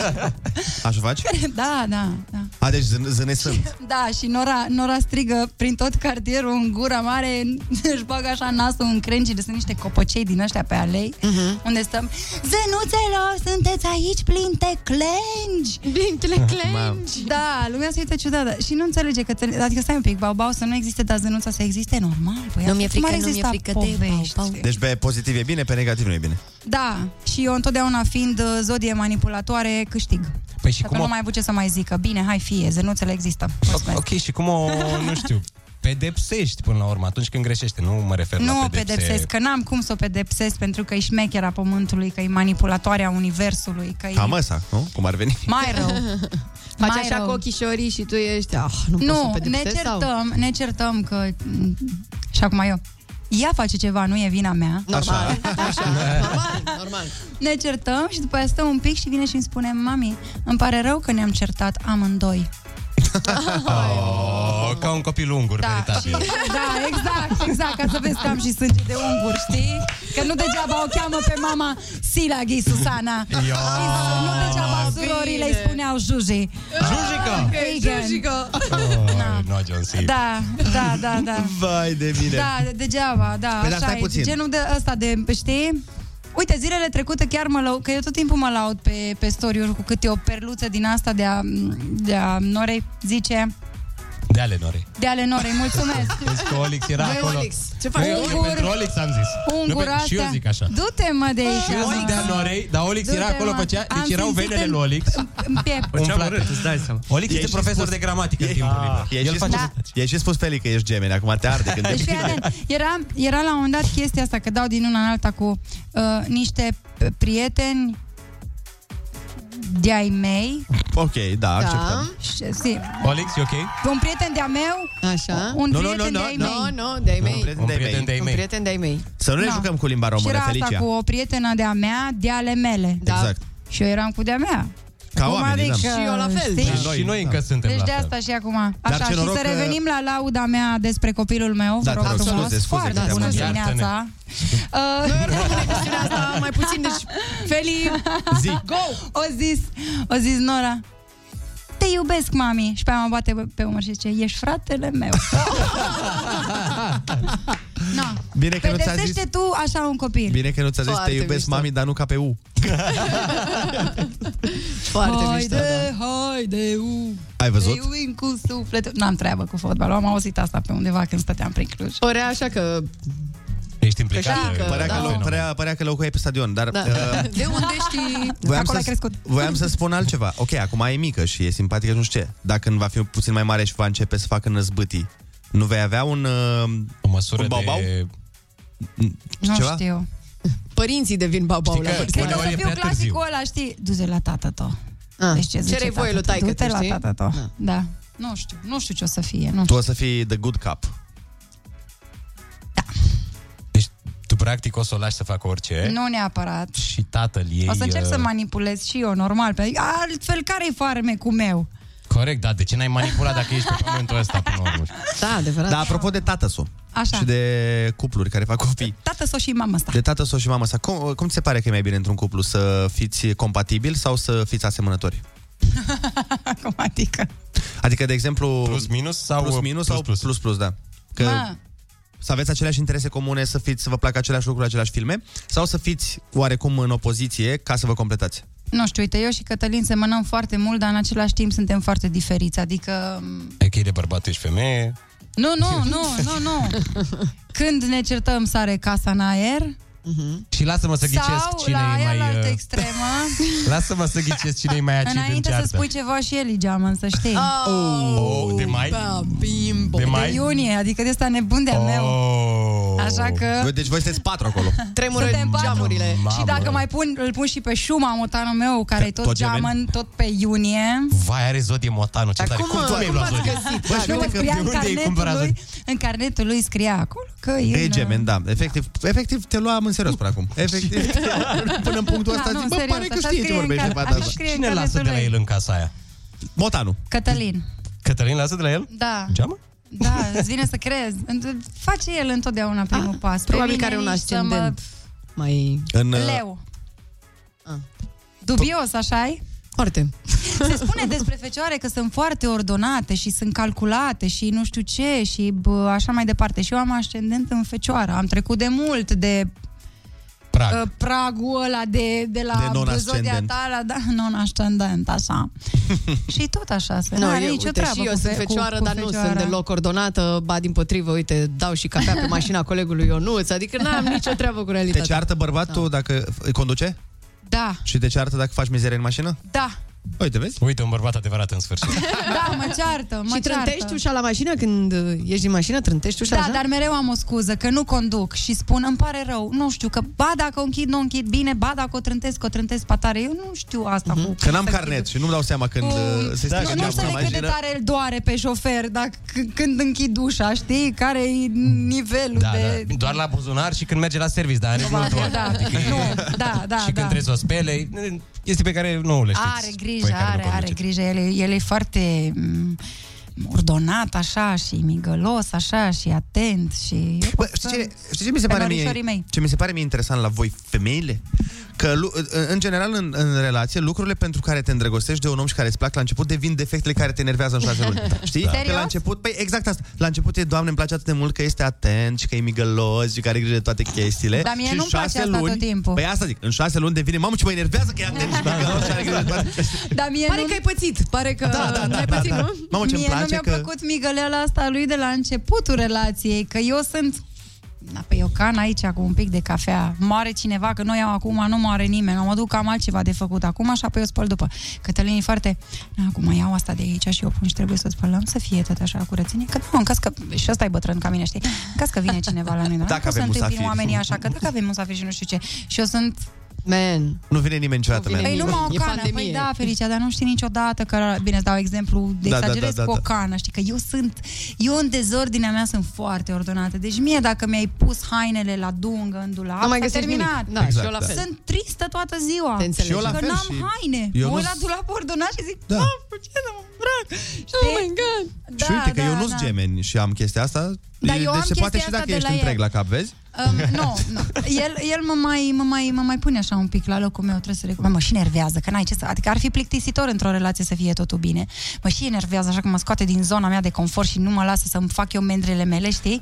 Așa faci? Da, da, da. A, deci zâne, zâne sunt. Da, și Nora, Nora strigă prin tot cartierul în gura mare, își bagă așa nasul în crengi, sunt niște copăcei din ăștia pe alei, Mhm. unde stăm, Zănuțelor, sunteți aici plinte clengi! Plintele clengi! Da, lumea se uită ciudată și nu înțelege că, adică stai un pic, bau-bau să nu existe, dar zănuța să existe normal. Păi Nu mi-e atunci frică, ar nu mi-e exista frică de povești. bau-bau. Deci pe pozitiv e bine, pe negativ nu e bine. Da, și eu întotdeauna fiind uh, zodie manipulatoare, câștig. Păi și Că cum nu o... mai am avut ce să mai zică. Bine, hai fie, zănuțele există. Mulțumesc. Ok, și cum o, nu știu, pedepsești până la urmă atunci când greșește. Nu mă refer Nu la o pedepse. pedepsesc, că n-am cum să o pedepsesc pentru că e șmechera pământului, că e manipulatoarea universului, că e... Cam ăsta, nu? Cum ar veni? Mai rău. Faci Mai așa rău. cu ochișorii și tu ești... Ah, nu, pot să Nu, ne pedepsesc sau? certăm, ne certăm că... Și acum eu. Ea face ceva, nu e vina mea. Normal, așa. Normal, normal. Ne certăm și după aia stăm un pic și vine și îmi spune Mami, îmi pare rău că ne-am certat amândoi. Oh, ca un copil ungur, Da, veritabil. și, da, exact, exact, ca să vezi că am și sânge de ungur, știi? Că nu degeaba o cheamă pe mama Silaghi Susana. Yo. Nu degeaba surorile îi spuneau Juji. Jujica! Vegan. Jujica. Oh, no, John C. Da, da, da, da. Vai de mine. Da, de- degeaba, da, Păi, dar așa stai e. puțin. Genul de ăsta de, știi? Uite, zilele trecute chiar mă laud, că eu tot timpul mă laud pe, pe story cu câte o perluță din asta de a, de a Norei, zice, De ale Norei. de ale Norei, mulțumesc. Vezi că Olix era Băi, acolo. Olix, ce faci? Băi, Ungur- pentru Olix am zis. Ungur Nu, pe- Și eu astea. zic așa. Du-te, mă, de aici. Și eu zic de ale Norei, dar Olix era Du-te, acolo, mă. făcea, Am deci erau simțit venele în- lui Olix. În piept. Făceam Umflate. urât, îți dai seama. Olix E este și profesor spus- de gramatică în E- timpul Ah, liber. e El și face... spus- E și spus Feli că ești gemeni, acum te arde când te Deci, fii atent, era, era la un moment dat chestia asta, că dau din una în alta cu uh, niște p- prieteni de-ai mei. Ok, da, acceptăm. Și, si, Olix, e ok? un prieten de-a meu, Așa. un Nu, nu, prieten nu, de-ai nu, mei. Nu, nu, de-ai Un mei. prieten Un de-ai prieten mei. de-ai Un mei. prieten de-ai mei. Să nu ne Da. jucăm cu limba Și română, era Felicia. asta cu o prietenă de-a mea, de ale mele. Da. Exact. Și eu eram cu de-a mea. Ca Cum oamenii, da. adică, Și eu la fel. Știi? Și și noi încă suntem Deci la de fel. asta și acum. Așa, ce și noroc să că- revenim la lauda mea despre copilul meu. Da, vă te rog rog, frumos. scuze, scuze Foarte că te-am bună întrebat. dimineața. Uh, Nu rămâne chestiunea asta mai puțin, deci... Feli, Zi. go! o zis, o zis Nora, te iubesc, mami. Și pe aia mă bate pe umăr și zice, ești fratele meu. no. Bine că nu ți-a zis... Pedepsește tu așa un copil. Bine că nu ți-a zis te Foarte iubesc, mișto. mami, dar nu ca pe U. Foarte mișto, haide, da. haide, u. Ai Te văzut? iubim cu sufletul. N-am treabă cu fotbalul, am auzit asta pe undeva când stăteam prin Cluj. Părea așa că... Ești implicat? știi că- Părea, da, că, da. lo- părea, părea că locuiai pe stadion, dar... Da. Uh, De unde știi? Voiam Acolo să, ai crescut. voiam să spun altceva. Ok, acum e mică și e simpatică, nu știu ce. Dacă când va fi puțin mai mare și va începe să facă năzbâtii, nu vei avea un... Uh, O măsură Un bau-bau? de... Nu ceva? știu. Părinții devin babau Știi la că- vârsta Cred că o Uneori să e fiu prea târziu. clasicul ăla, știi? Du-te la tată tău. Ah, Deci ce zice cerei voie lui tată tău? taică, Du-te la știi? tată tău. Da. Da. Nu știu, nu știu ce o să fie. Nu. Tu o să fii the good cup. Deci tu practic o să o lași să facă orice Nu neapărat. și tatăl ei... O să încerc uh, să manipulez și eu, normal. Pe... Altfel, care-i farmecul meu? Corect, da, de ce n-ai manipulat dacă ești pe pământul ăsta până la urmă? Da, adevărat. Dar apropo de tată Așa. și de cupluri care fac copii, Tată sau și mama asta. de tată și mama sa, cum, cum ți se pare că e mai bine într-un cuplu? Să fiți compatibili sau să fiți asemănători? Cum adică? Adică, de exemplu... Plus minus sau plus minus plus sau plus? plus plus, da. Că Mă, să aveți aceleași interese comune, să fiți, să vă placă aceleași lucruri, aceleași filme, sau să fiți oarecum în opoziție ca să vă completați? Nu știu, uite, eu și Cătălin semănăm foarte mult, dar în același timp suntem foarte diferiți. Adică... E că e de bărbat, ești femeie. Nu, nu, nu, nu, nu. Când ne certăm, sare casa în aer. Și lasă-mă să ghicesc Sau cine la e aia mai... la altă uh, extremă. Lasă-mă să ghicesc cine e mai acid în Înainte ceartă. să spui ceva și el geamăn, să știi. Oh, de mai? bimbo. De mai? De iunie, adică de asta nebun de-al meu. Oh. Așa că... Deci voi sunteți patru acolo. Tremură Suntem patru. geamurile. Și dacă mai pun, îl pun și pe Șuma, motanul meu, care e tot, tot tot gemen? geamăn, tot pe iunie. Vai, are zodie motanul, ce Dar tare. cum, Cum, tu ai cum luat v-ați zodie? găsit? Bă, și Nu, uite că scria de în unde ai carnetul cumpărat lui, zodie? în carnetul lui scria acolo că e... E în- gemen, da. Efectiv, efectiv te luam în serios până acum. Efectiv, până în punctul ăsta Da, nu, zic, bă, serios, pare că așa știe ce scrie în vorbește car- fata așa asta. scrie în Cine lasă carnetul de la lui. el în casa aia? Motanu. Cătălin. Cătălin lasă de la el? Da. Geamă? Da, îți vine să crezi. Face el întotdeauna primul pas. Pe Probabil mine că are un nici să mă- ascendent mai... În, uh, Leu. Dubios, așa -i? Foarte. Se spune despre fecioare că sunt foarte ordonate și sunt calculate și nu știu ce și bă, așa mai departe. Și eu am ascendent în fecioară. Am trecut de mult de Prag. uh, pragul ăla de, de la De non-ascendent. zodia ta la da, non-ascendent, așa. și tot așa se Nu, are eu, nicio uite, treabă și eu cu sunt fe- cu- fecioară, cu dar nu fecioara. sunt deloc ordonată. Ba, din potrivă, uite, dau și cafea pe mașina colegului Ionuț, adică n-am nicio treabă cu Te realitatea. ceartă bărbatul dacă îi conduce? Da, Și te ceartă dacă faci mizerie în mașină? da, Uite, vezi? Uite, un bărbat adevărat în sfârșit. da, mă ceartă, mă și trântești ceartă. ușa la mașină când uh, ieși din mașină? Trântești ușa Da, așa? dar mereu am o scuză, că nu conduc și spun, îmi pare rău, nu știu, că ba dacă o închid, nu o închid bine, ba dacă o trântesc, o trântesc patare. Eu nu știu asta cu... Că n-am carnet și nu-mi dau seama când uh, se Da, strică nu geamul la înțeleg cât de mașină. tare îl doare pe șofer dacă, c- când închid ușa, știi? Care e nivelul Da, de... da. Doar la buzunar și când merge la service, dar are Probabil, nu doar. da. Adică e- Nu, da, da, și când da. trebuie să o spele, este pe care nu le știți. Are voi grijă, care nu are, are conduceți. grijă. El, e- el e foarte m, ordonat așa și migălos așa și atent și... eu Bă, pot știi să- ce, știi ce mi se pe pare norișorii mie, mei. ce mi se pare mie interesant la voi, femeile? Că, lu- în- în general, în, în relație, lucrurile pentru care te îndrăgostești de un om și care îți plac la început devin defectele care te enervează în șase luni. Știi? Da. Că Serios? la început, păi exact asta. La început e, Doamne, îmi place atât de mult că este atent și că e migălos și că are grijă de toate chestiile. Dar mie și în nu-mi place șase asta luni, tot timpul. Păi asta zic, în șase luni devine, mamă, ce mă enervează că e atent și migălos și are grijă de toate Dar mie Pare nu... că ai pățit, pare că Da, da, da, ai da, pățit, da. nu? Mamă, ce-mi Mie nu place mi-a că... plăcut migăleala asta lui de la începutul relației, că eu sunt Da, pe eu can aici cu un pic de cafea. Moare cineva, că noi iau acum, nu moare nimeni. Mă duc, am altceva de făcut acum, așa apoi eu spăl după. Cătălin e foarte... "Na, Acum iau asta de aici și eu pun și trebuie să spălăm, să fie tot așa curățenie. Că nu, în caz că... Și ăsta e bătrân ca mine, știi? În caz că vine cineva la noi, dar Dacă nu pot să avem întâmpin musafiri. oamenii așa, că dacă avem musafiri și nu știu ce. Și eu sunt Man. Nu vine nimeni niciodată, Nu vine man. Păi nu mă o E cană, pandemie. păi da, Felicia, dar nu știi niciodată că, bine, îți dau exemplu, de Da, da, exagerez da, da, cu o da. cană, știi, că eu sunt, eu în dezordinea mea sunt foarte ordonată, deci mie dacă mi-ai pus hainele la dungă în dulap, Nu mai s-a găsești terminat. nimic. Da, Exact, și eu la da. fel. Sunt tristă toată ziua. Te înțeleg. Și eu la că fel n-am și haine. eu mă uit nu- la dulap ordonat și zic, Da. da. ce să mă îmbrac? Oh my God. Da, și uite că da, eu nu-s da. gemeni și am chestia asta. Dar E- eu deci am se poate chestia și asta dacă de ești la el. întreg la cap, vezi? Um, nu, nu. El, el mă, mai, mă, mai, mă mai pune așa un pic la locul meu, trebuie să recunosc. Mă și nervează, că n-ai ce să... Adică ar fi plictisitor într-o relație să fie totul bine. Mă și enervează așa că mă scoate din zona mea de confort și nu mă lasă să-mi fac eu mendrele mele, știi?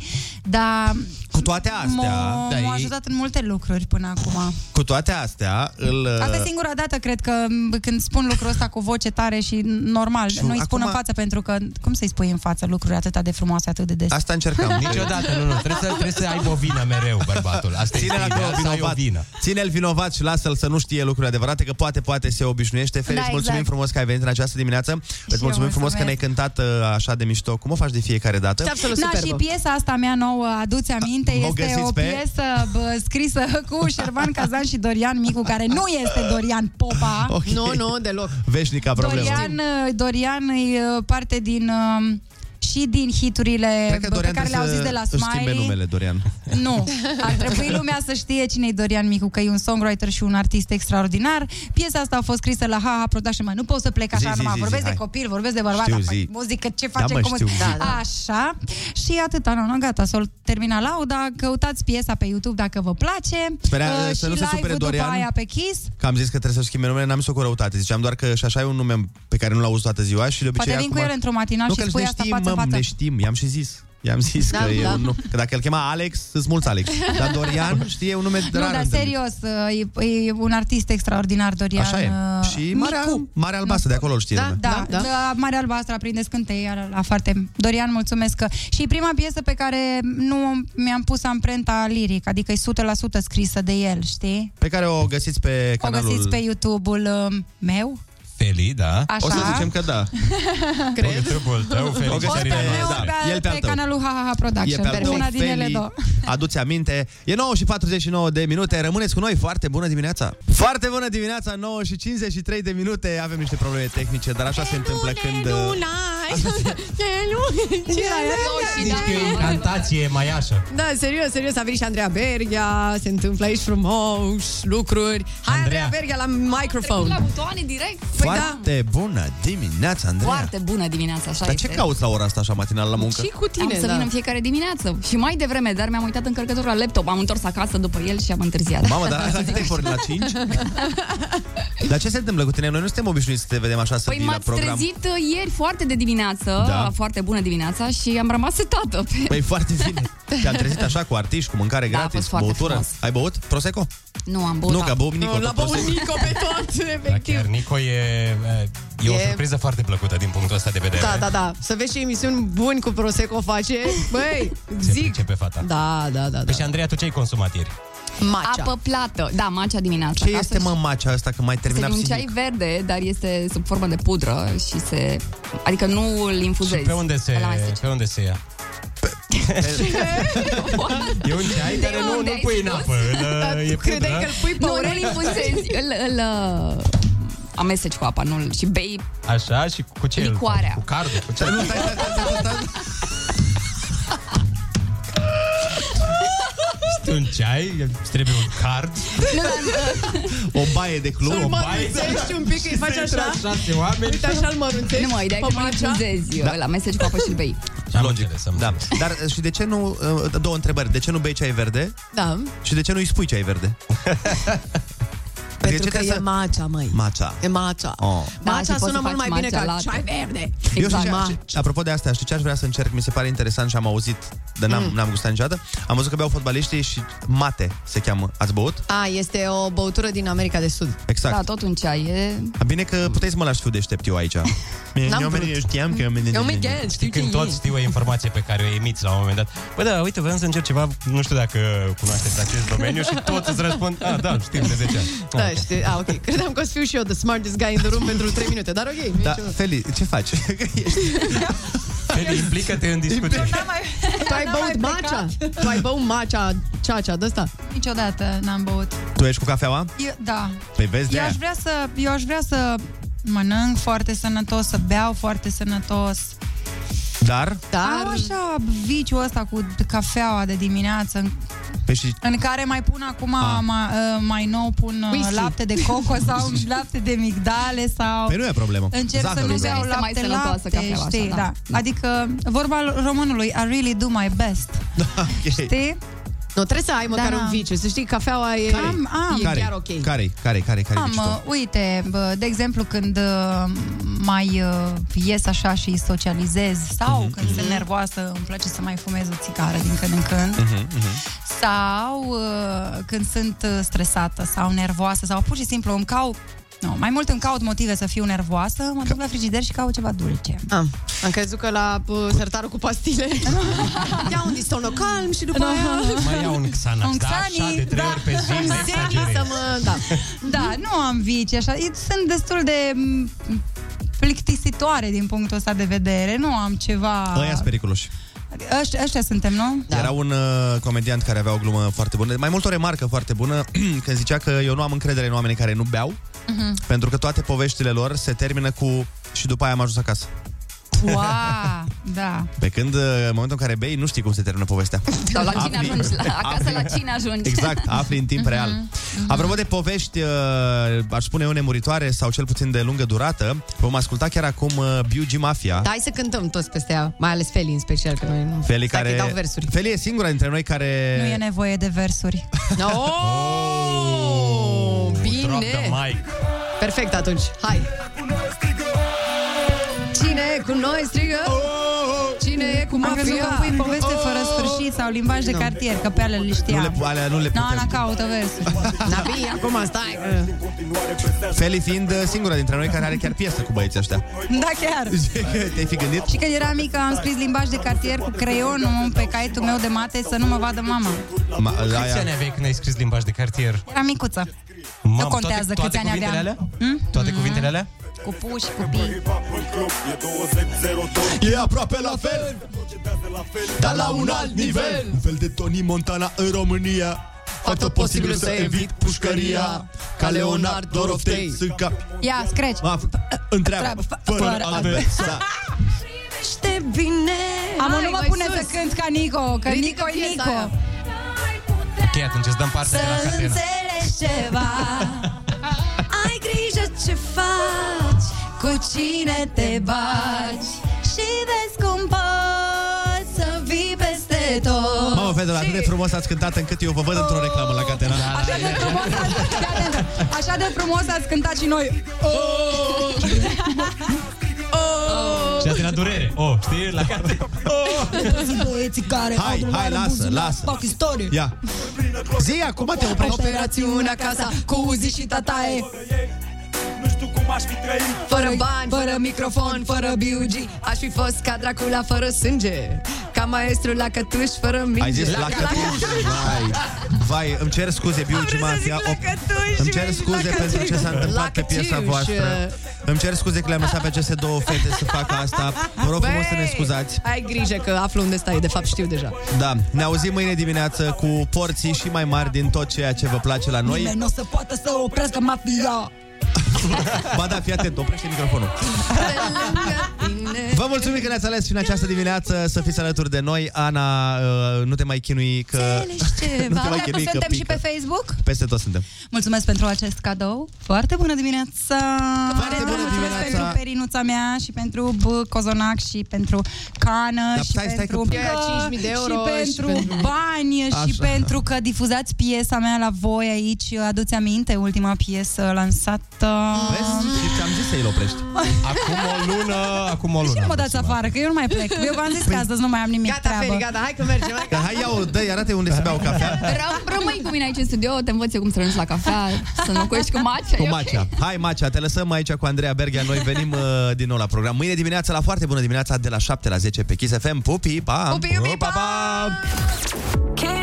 Dar Cu toate astea, m-a, da, m-a e- ajutat în multe lucruri până acum. cu toate astea, îl... Asta e singura dată, cred că, m, când spun lucrul ăsta cu voce tare și normal, Și nu-i spun acum- în față, pentru că, cum să-i spui în față lucruri atât de frumoase, atât de des? Asta încercam. Niciodată, nu, nu. Trebuie să, trebuie să aibă o vină mereu, bărbatul. Asta Ține-l este acolo ideal, să ai o vinovat. vină. Ține-l vinovat și lasă-l să nu știe lucruri adevărate, că poate, poate se obișnuiește. Feri, Da, îți mulțumim exact. frumos că ai venit în această dimineață. Îți eu mulțumim frumos că ne-ai mulțumesc. cântat uh, așa de mișto. Cum o faci de fiecare dată? Absolut Na, superbă. și piesa asta mea nouă, aduți aminte, O este găsiți o pe- piesă bă, scrisă cu Șerban Cazan și Dorian Micu, care nu este Dorian Popa. Ok. Nu, nu, deloc. Veșnica problemă. Dorian, uh, Dorian e uh, parte din... uh, și din hiturile Cred că bă, pe Dorian care le trebuie auziți de la să își schimbe Smiley. numele, Dorian. Nu. Ar trebui lumea să știe cine e Dorian Micu, că e un songwriter și un artist extraordinar. Piesa asta a fost scrisă la HaHa Production. Mă, nu pot să plec așa Zi, zi, numai. zi, vorbesc zi, de hai. copil, vorbesc de bărbat. Știu, dar, păi, zi. muzică, ce Da, facem? mă, cum... știu, zi. Da, da. Așa. Și atâta, nu, nu, gata. S-o termina lauda. Căutați piesa pe YouTube dacă vă place. Sperea, Uh, să și nu se supere live-ul după Dorian. aia pe Kiss. Că am zis că trebuie să schimbe numele, n-am zis o cu răutate. Ziceam doar că și așa e un nume pe care nu l-au auzit toată ziua și de obicei Poate vin acum... cu el într-o matinal nu, și că spui ne asta știm, față în mă, față. ne știm, i-am și zis. I-am zis Da, că, e da. un, nu- că dacă îl chema Alex, sunt mulți Alex. Dar Dorian, știi, e un nume Nu, rar dar întâlnit. serios, e, e un artist extraordinar, Dorian. Așa e. uh, Și Marea, Micu. Marea Albastră, de acolo îl știe Da, lumea. da, da, da. Marea Albastră aprinde scântei la, la foarte... Dorian, mulțumesc că... Și prima piesă pe care nu mi-am pus amprenta liric, adică e 100% scrisă de el, știi? Pe care o găsiți pe O canalul... găsiți pe YouTube-ul uh, meu. Feli, da. Așa. O să zicem că da. Cred. YouTube-ul tău, O Feli găsiți pe, Cerinelu. da, Pe, el pe al pe tău. canalul HaHaha E Production. pe al tău, una din ele Feli. două. Aduți aminte. E 9 și 49 de minute. Rămâneți cu noi. Foarte bună dimineața. Foarte bună dimineața. 9 și 53 de minute. Avem niște probleme tehnice, dar așa se întâmplă când... uh, Ce era aia? Zici că e incantație maiașă. Da, serios, serios, a venit și Andreea Berghia, se întâmplă aici frumos, lucruri. Hai, Andreea, Berghia, la microfon. La butoane direct. Păi da. Foarte bună dimineața, Andreea. Foarte bună dimineața, așa Dar ce este. cauți la ora asta așa matinal la muncă? Și cu tine, Am să da. vin în fiecare dimineață. Și mai devreme, dar mi-am uitat încărcătorul la laptop. Am întors acasă după el și am întârziat. Mamă, dar asta te porni la 5? Dar ce se întâmplă cu tine? Noi nu suntem obișnuiți să te vedem așa să Păi vii la m-ați program. trezit uh, ieri foarte de dimineață, Da. foarte bună dimineața și am rămas setată. Pe... Păi foarte bine. Te-am trezit așa cu artiști, cu mâncare Da, a gratis, fost foarte băutură. frumos. Ai băut? Prosecco? Nu, am băut. Nu, că a băut Nico. L-a tot băut Prosecco. Nico pe tot, Da, efectiv. chiar Nico e, e o E- surpriză foarte plăcută din punctul ăsta de vedere. Da, da, da. Să vezi ce emisiuni buni cu Prosecco face. Băi, Se zic. pricepe fata. Da, da, da. Păi și Andreea, tu ce ai consumat ieri? Matcha. Apă plată. Da, macea dimineața. Ce Ca este să- mă macea asta, că mai Este terminat un psihic? ceai verde, dar este sub formă de pudră și se... Adică nu îl Și infuzezi. pe unde se, Pe la mesej. pe unde se ia? E un ceai De care nu, unde nu ai pui în spus? apă, îl, e credeai pudră. că îl pui pe Nu, nu-l urechi? infuzezi, îl, îl uh, amesteci cu apa, nu și bei Așa, și cu ce? îl faci? Licoarea. Cu cardul? Cu ce? Nu, stai, stai, stai, stai, stai. Este un ceai, îți trebuie un card, Nu, dar, O baie de club. Să-l o baie. mărunțești un pic, îi faci Și să intre așa. șase oameni. Uite așa îl mărunțești. nu mă, ideea e pe că nu matcha. infuzezi, da. îl amesteci cu apă și îl bei. Am Logic. înțeles, am Da. înțeles. Dar uh, și de ce nu... uh, Două întrebări. De ce nu bei ceai verde? Da, Și de ce nu-i spui ceai verde? pentru ce că trebuie e să- matcha, măi. Matcha. E matcha. Oh. Da, Matcha și poți sună să mult mai faci bine matcha ca latte. ceai verde. Eu știu Exact, ce, ma. și- apropo de asta, știi ce aș vrea să încerc? Mi se pare interesant și am auzit, dar n-am, Mm. n-am gustat niciodată. Am văzut că beau fotbaliștii și mate se cheamă. Ați băut? A, este o băutură din America de Sud. Exact. Da, tot un ceai. E... Bine că puteți să mă lași fiu deștept eu aici. N-am eu vrut. știam că... Eu, Miguel, știu Știi ce când e. toți știu o informație pe care o emiți la un moment dat. Bă, da, uite, vreau să încerc ceva, nu știu dacă cunoașteți acest domeniu și toți îți răspund, a, da, știm de 10 ani. Da, știi, a, ok. Credeam că o să fiu și eu the smartest guy in the room pentru 3 minute, dar ok. nu e Da, ceva. Feli, ce faci? Feli, implică-te în discuție. Tu ai băut matcha? Tu ai băut matcha, ceacea de asta? Niciodată n-am băut. tu ești cu cafeaua? Eu, da. Păi vezi de Eu aș aia. vrea să, eu aș vrea să mănânc foarte sănătos, să beau foarte sănătos. Dar? Dar... Am așa viciul ăsta cu cafeaua de dimineață, în, Păi și în care mai pun acum, Ah. mai, mai nou pun uh, Whisky. lapte de coco sau lapte de migdale sau... Păi nu e problemă. Încerc Zahărul, să nu da. beau Este mai lapte, sănătoasă lapte, cafeaua, știi, așa, da. da. Adică, vorba românului, I really do my best, Ok. știi? Nu, trebuie să ai măcar Da. un viciu. Să știi, cafeaua e, Am- am. e Care? chiar ok. Care? Care? Care? Care? Am, uh, uite, bă, de exemplu, când uh, mai uh, ies așa și socializez sau Mhm, când sunt nervoasă, îmi place să mai fumez o țigară din când în când. Mhm, Sau uh, când sunt uh, stresată sau nervoasă sau pur și simplu îmi caut nu, mai mult îmi caut motive să fiu nervoasă, mă duc la frigider și caut ceva dulce. Am, am crezut că la uh, sertarul cu pastile Ia un distono calm și după aia Mai iau un Xanax, Un da, Xani, așa, de trei da. ori pe zi, Un nu Xani exagerezi. să mă... Da. Da, nu am vici așa. Sunt destul de m, plictisitoare din punctul ăsta de vedere. Nu am ceva... Ăia sunt periculoși. Ăștia, ăștia suntem, nu? Da. Era un uh, comediant care avea o glumă foarte bună, mai mult o remarcă foarte bună, când zicea că eu nu am încredere în oamenii care nu beau, Mhm. pentru că toate poveștile lor se termină cu și după aia am ajuns acasă. Wow, da. Pe când, uh, în momentul în care bei, nu știi cum se termină povestea. Sau la cine Afli- ajungi, la, acasă la cine ajungi. Exact, afli în timp real. Apropo de povești, uh, aș spune eu nemuritoare sau cel puțin de lungă durată, vom asculta chiar acum uh, B.U.G. Mafia. Da, hai să cântăm toți peste ea, mai ales Feli în special, că noi nu... Feli Stai că care... îi dau versuri. Feli e singura dintre noi care... Nu e nevoie de versuri. Oh, bine! Drop the mic. Perfect atunci, hai! Cine cu noi strigă? Cine bine e cu Am crezut că mafia. pui poveste fără sfârșit sau limbaj de cartier, că pe alea le știam. Nu le, alea nu le No, putem. Ana caută versuri. Na, bine, acum stai. Feli fiind uh, singura dintre noi care are chiar piesă cu băieții ăștia. Da, chiar. Te-ai fi gândit? Și când eram mică am scris limbaj de cartier cu creionul pe caietul meu de mate să nu mă vadă mama. Ma, Câți ani aveai când ai scris limbaj de cartier? Eram micuță. Mamă, nu contează toate, câți ani cuvintele aveam. alea? Hmm? Toate cuvintele alea? Cu pu și cu pi. E aproape la fel, dar la un alt nivel. Un fel de Tony Montana în România. Fac tot posibilul să evit pușcăria Ca Leonard Doroftei Sunt cap Ia, scratch. Ma, Întreabă Fără adversa Știi bine. Am Hai, nu mă mai pune sus. să cânt ca Nico, că Ridică Nico e piesa Nico. aia. Ok, atunci îți dăm partea de la Să Catena. înțelegi ceva Ai grijă ce faci Cu cine te bagi Și vezi cum poți Să vii peste tot Mamă, fetelor, atât de frumos ați cântat încât eu vă văd într-o reclamă la Catena Așa de frumos ați, fii atentă. Așa de frumos ați cântat și noi. Și ați la durere. Oh, știi? La Catena. Băieții care Hai, au de hai, mare lasă, buzunar, lasă. Fac istorie. Ia Zi, acum te oprești Operațiunea casa cu Uzi și tataie Fără bani, fără microfon, fără B.U.G Aș fi fost ca Dracula fără sânge Ca maestru la cătuș, fără minge. Ai zis la cătuș Vai, vai, îmi cer scuze, Biugi Mafia la cătuș, Îmi cer vezi, scuze la pentru cătuș. ce s-a întâmplat La pe piesa cătuș. voastră. Îmi cer scuze că le-am lăsat pe aceste două fete să facă asta. Vă rog frumos să ne scuzați. Ai grijă că aflu unde stai, de fapt știu deja. Da, ne auzim mâine dimineață cu porții și mai mari din tot ceea ce vă place la noi. Nimeni nu o să poată să oprească mafia. Ba da, fii atent, oprește microfonul Vă mulțumim că ne-ați ales și în această dimineață să fiți alături de noi Ana, uh, nu te mai chinui că... nu te mai chinui că Suntem și pică. pe Facebook. Peste tot suntem Mulțumesc pentru acest cadou. Foarte bună dimineața! Foarte bună Mulțumesc dimineața! pentru perinuța mea și pentru b- cozonac și pentru cană Dar și stai, stai pentru că- Eu ia 5.000 de euro și și pentru pentru- bani și Așa. pentru că difuzați piesa mea la voi aici. Aduți aminte, ultima piesă lansată. Vezi? Și ți-am zis să-i oprești Acum o lună, acum o De ce lună. nu mă dați afară? Că eu nu mai plec. Eu v-am zis că astăzi nu mai am nimic Gata, treabă. Feli, gata, hai că mergem hai că... Dar hai, ia-o, dă arată unde se bea o cafea Ră- Rămâi cu mine aici în studio, te învăț eu cum să renunți la cafea, să înlocuiești cu macea. Cu e ok? Macea. Hai, Macea, te lăsăm aici cu Andreea Berghia. Noi venim uh, din nou la program. Mâine dimineața, la foarte bună dimineața, de la 7 la 10 pe Kiss FM. Pupi, pa! Pupi, pupi, pa, pa! Kiss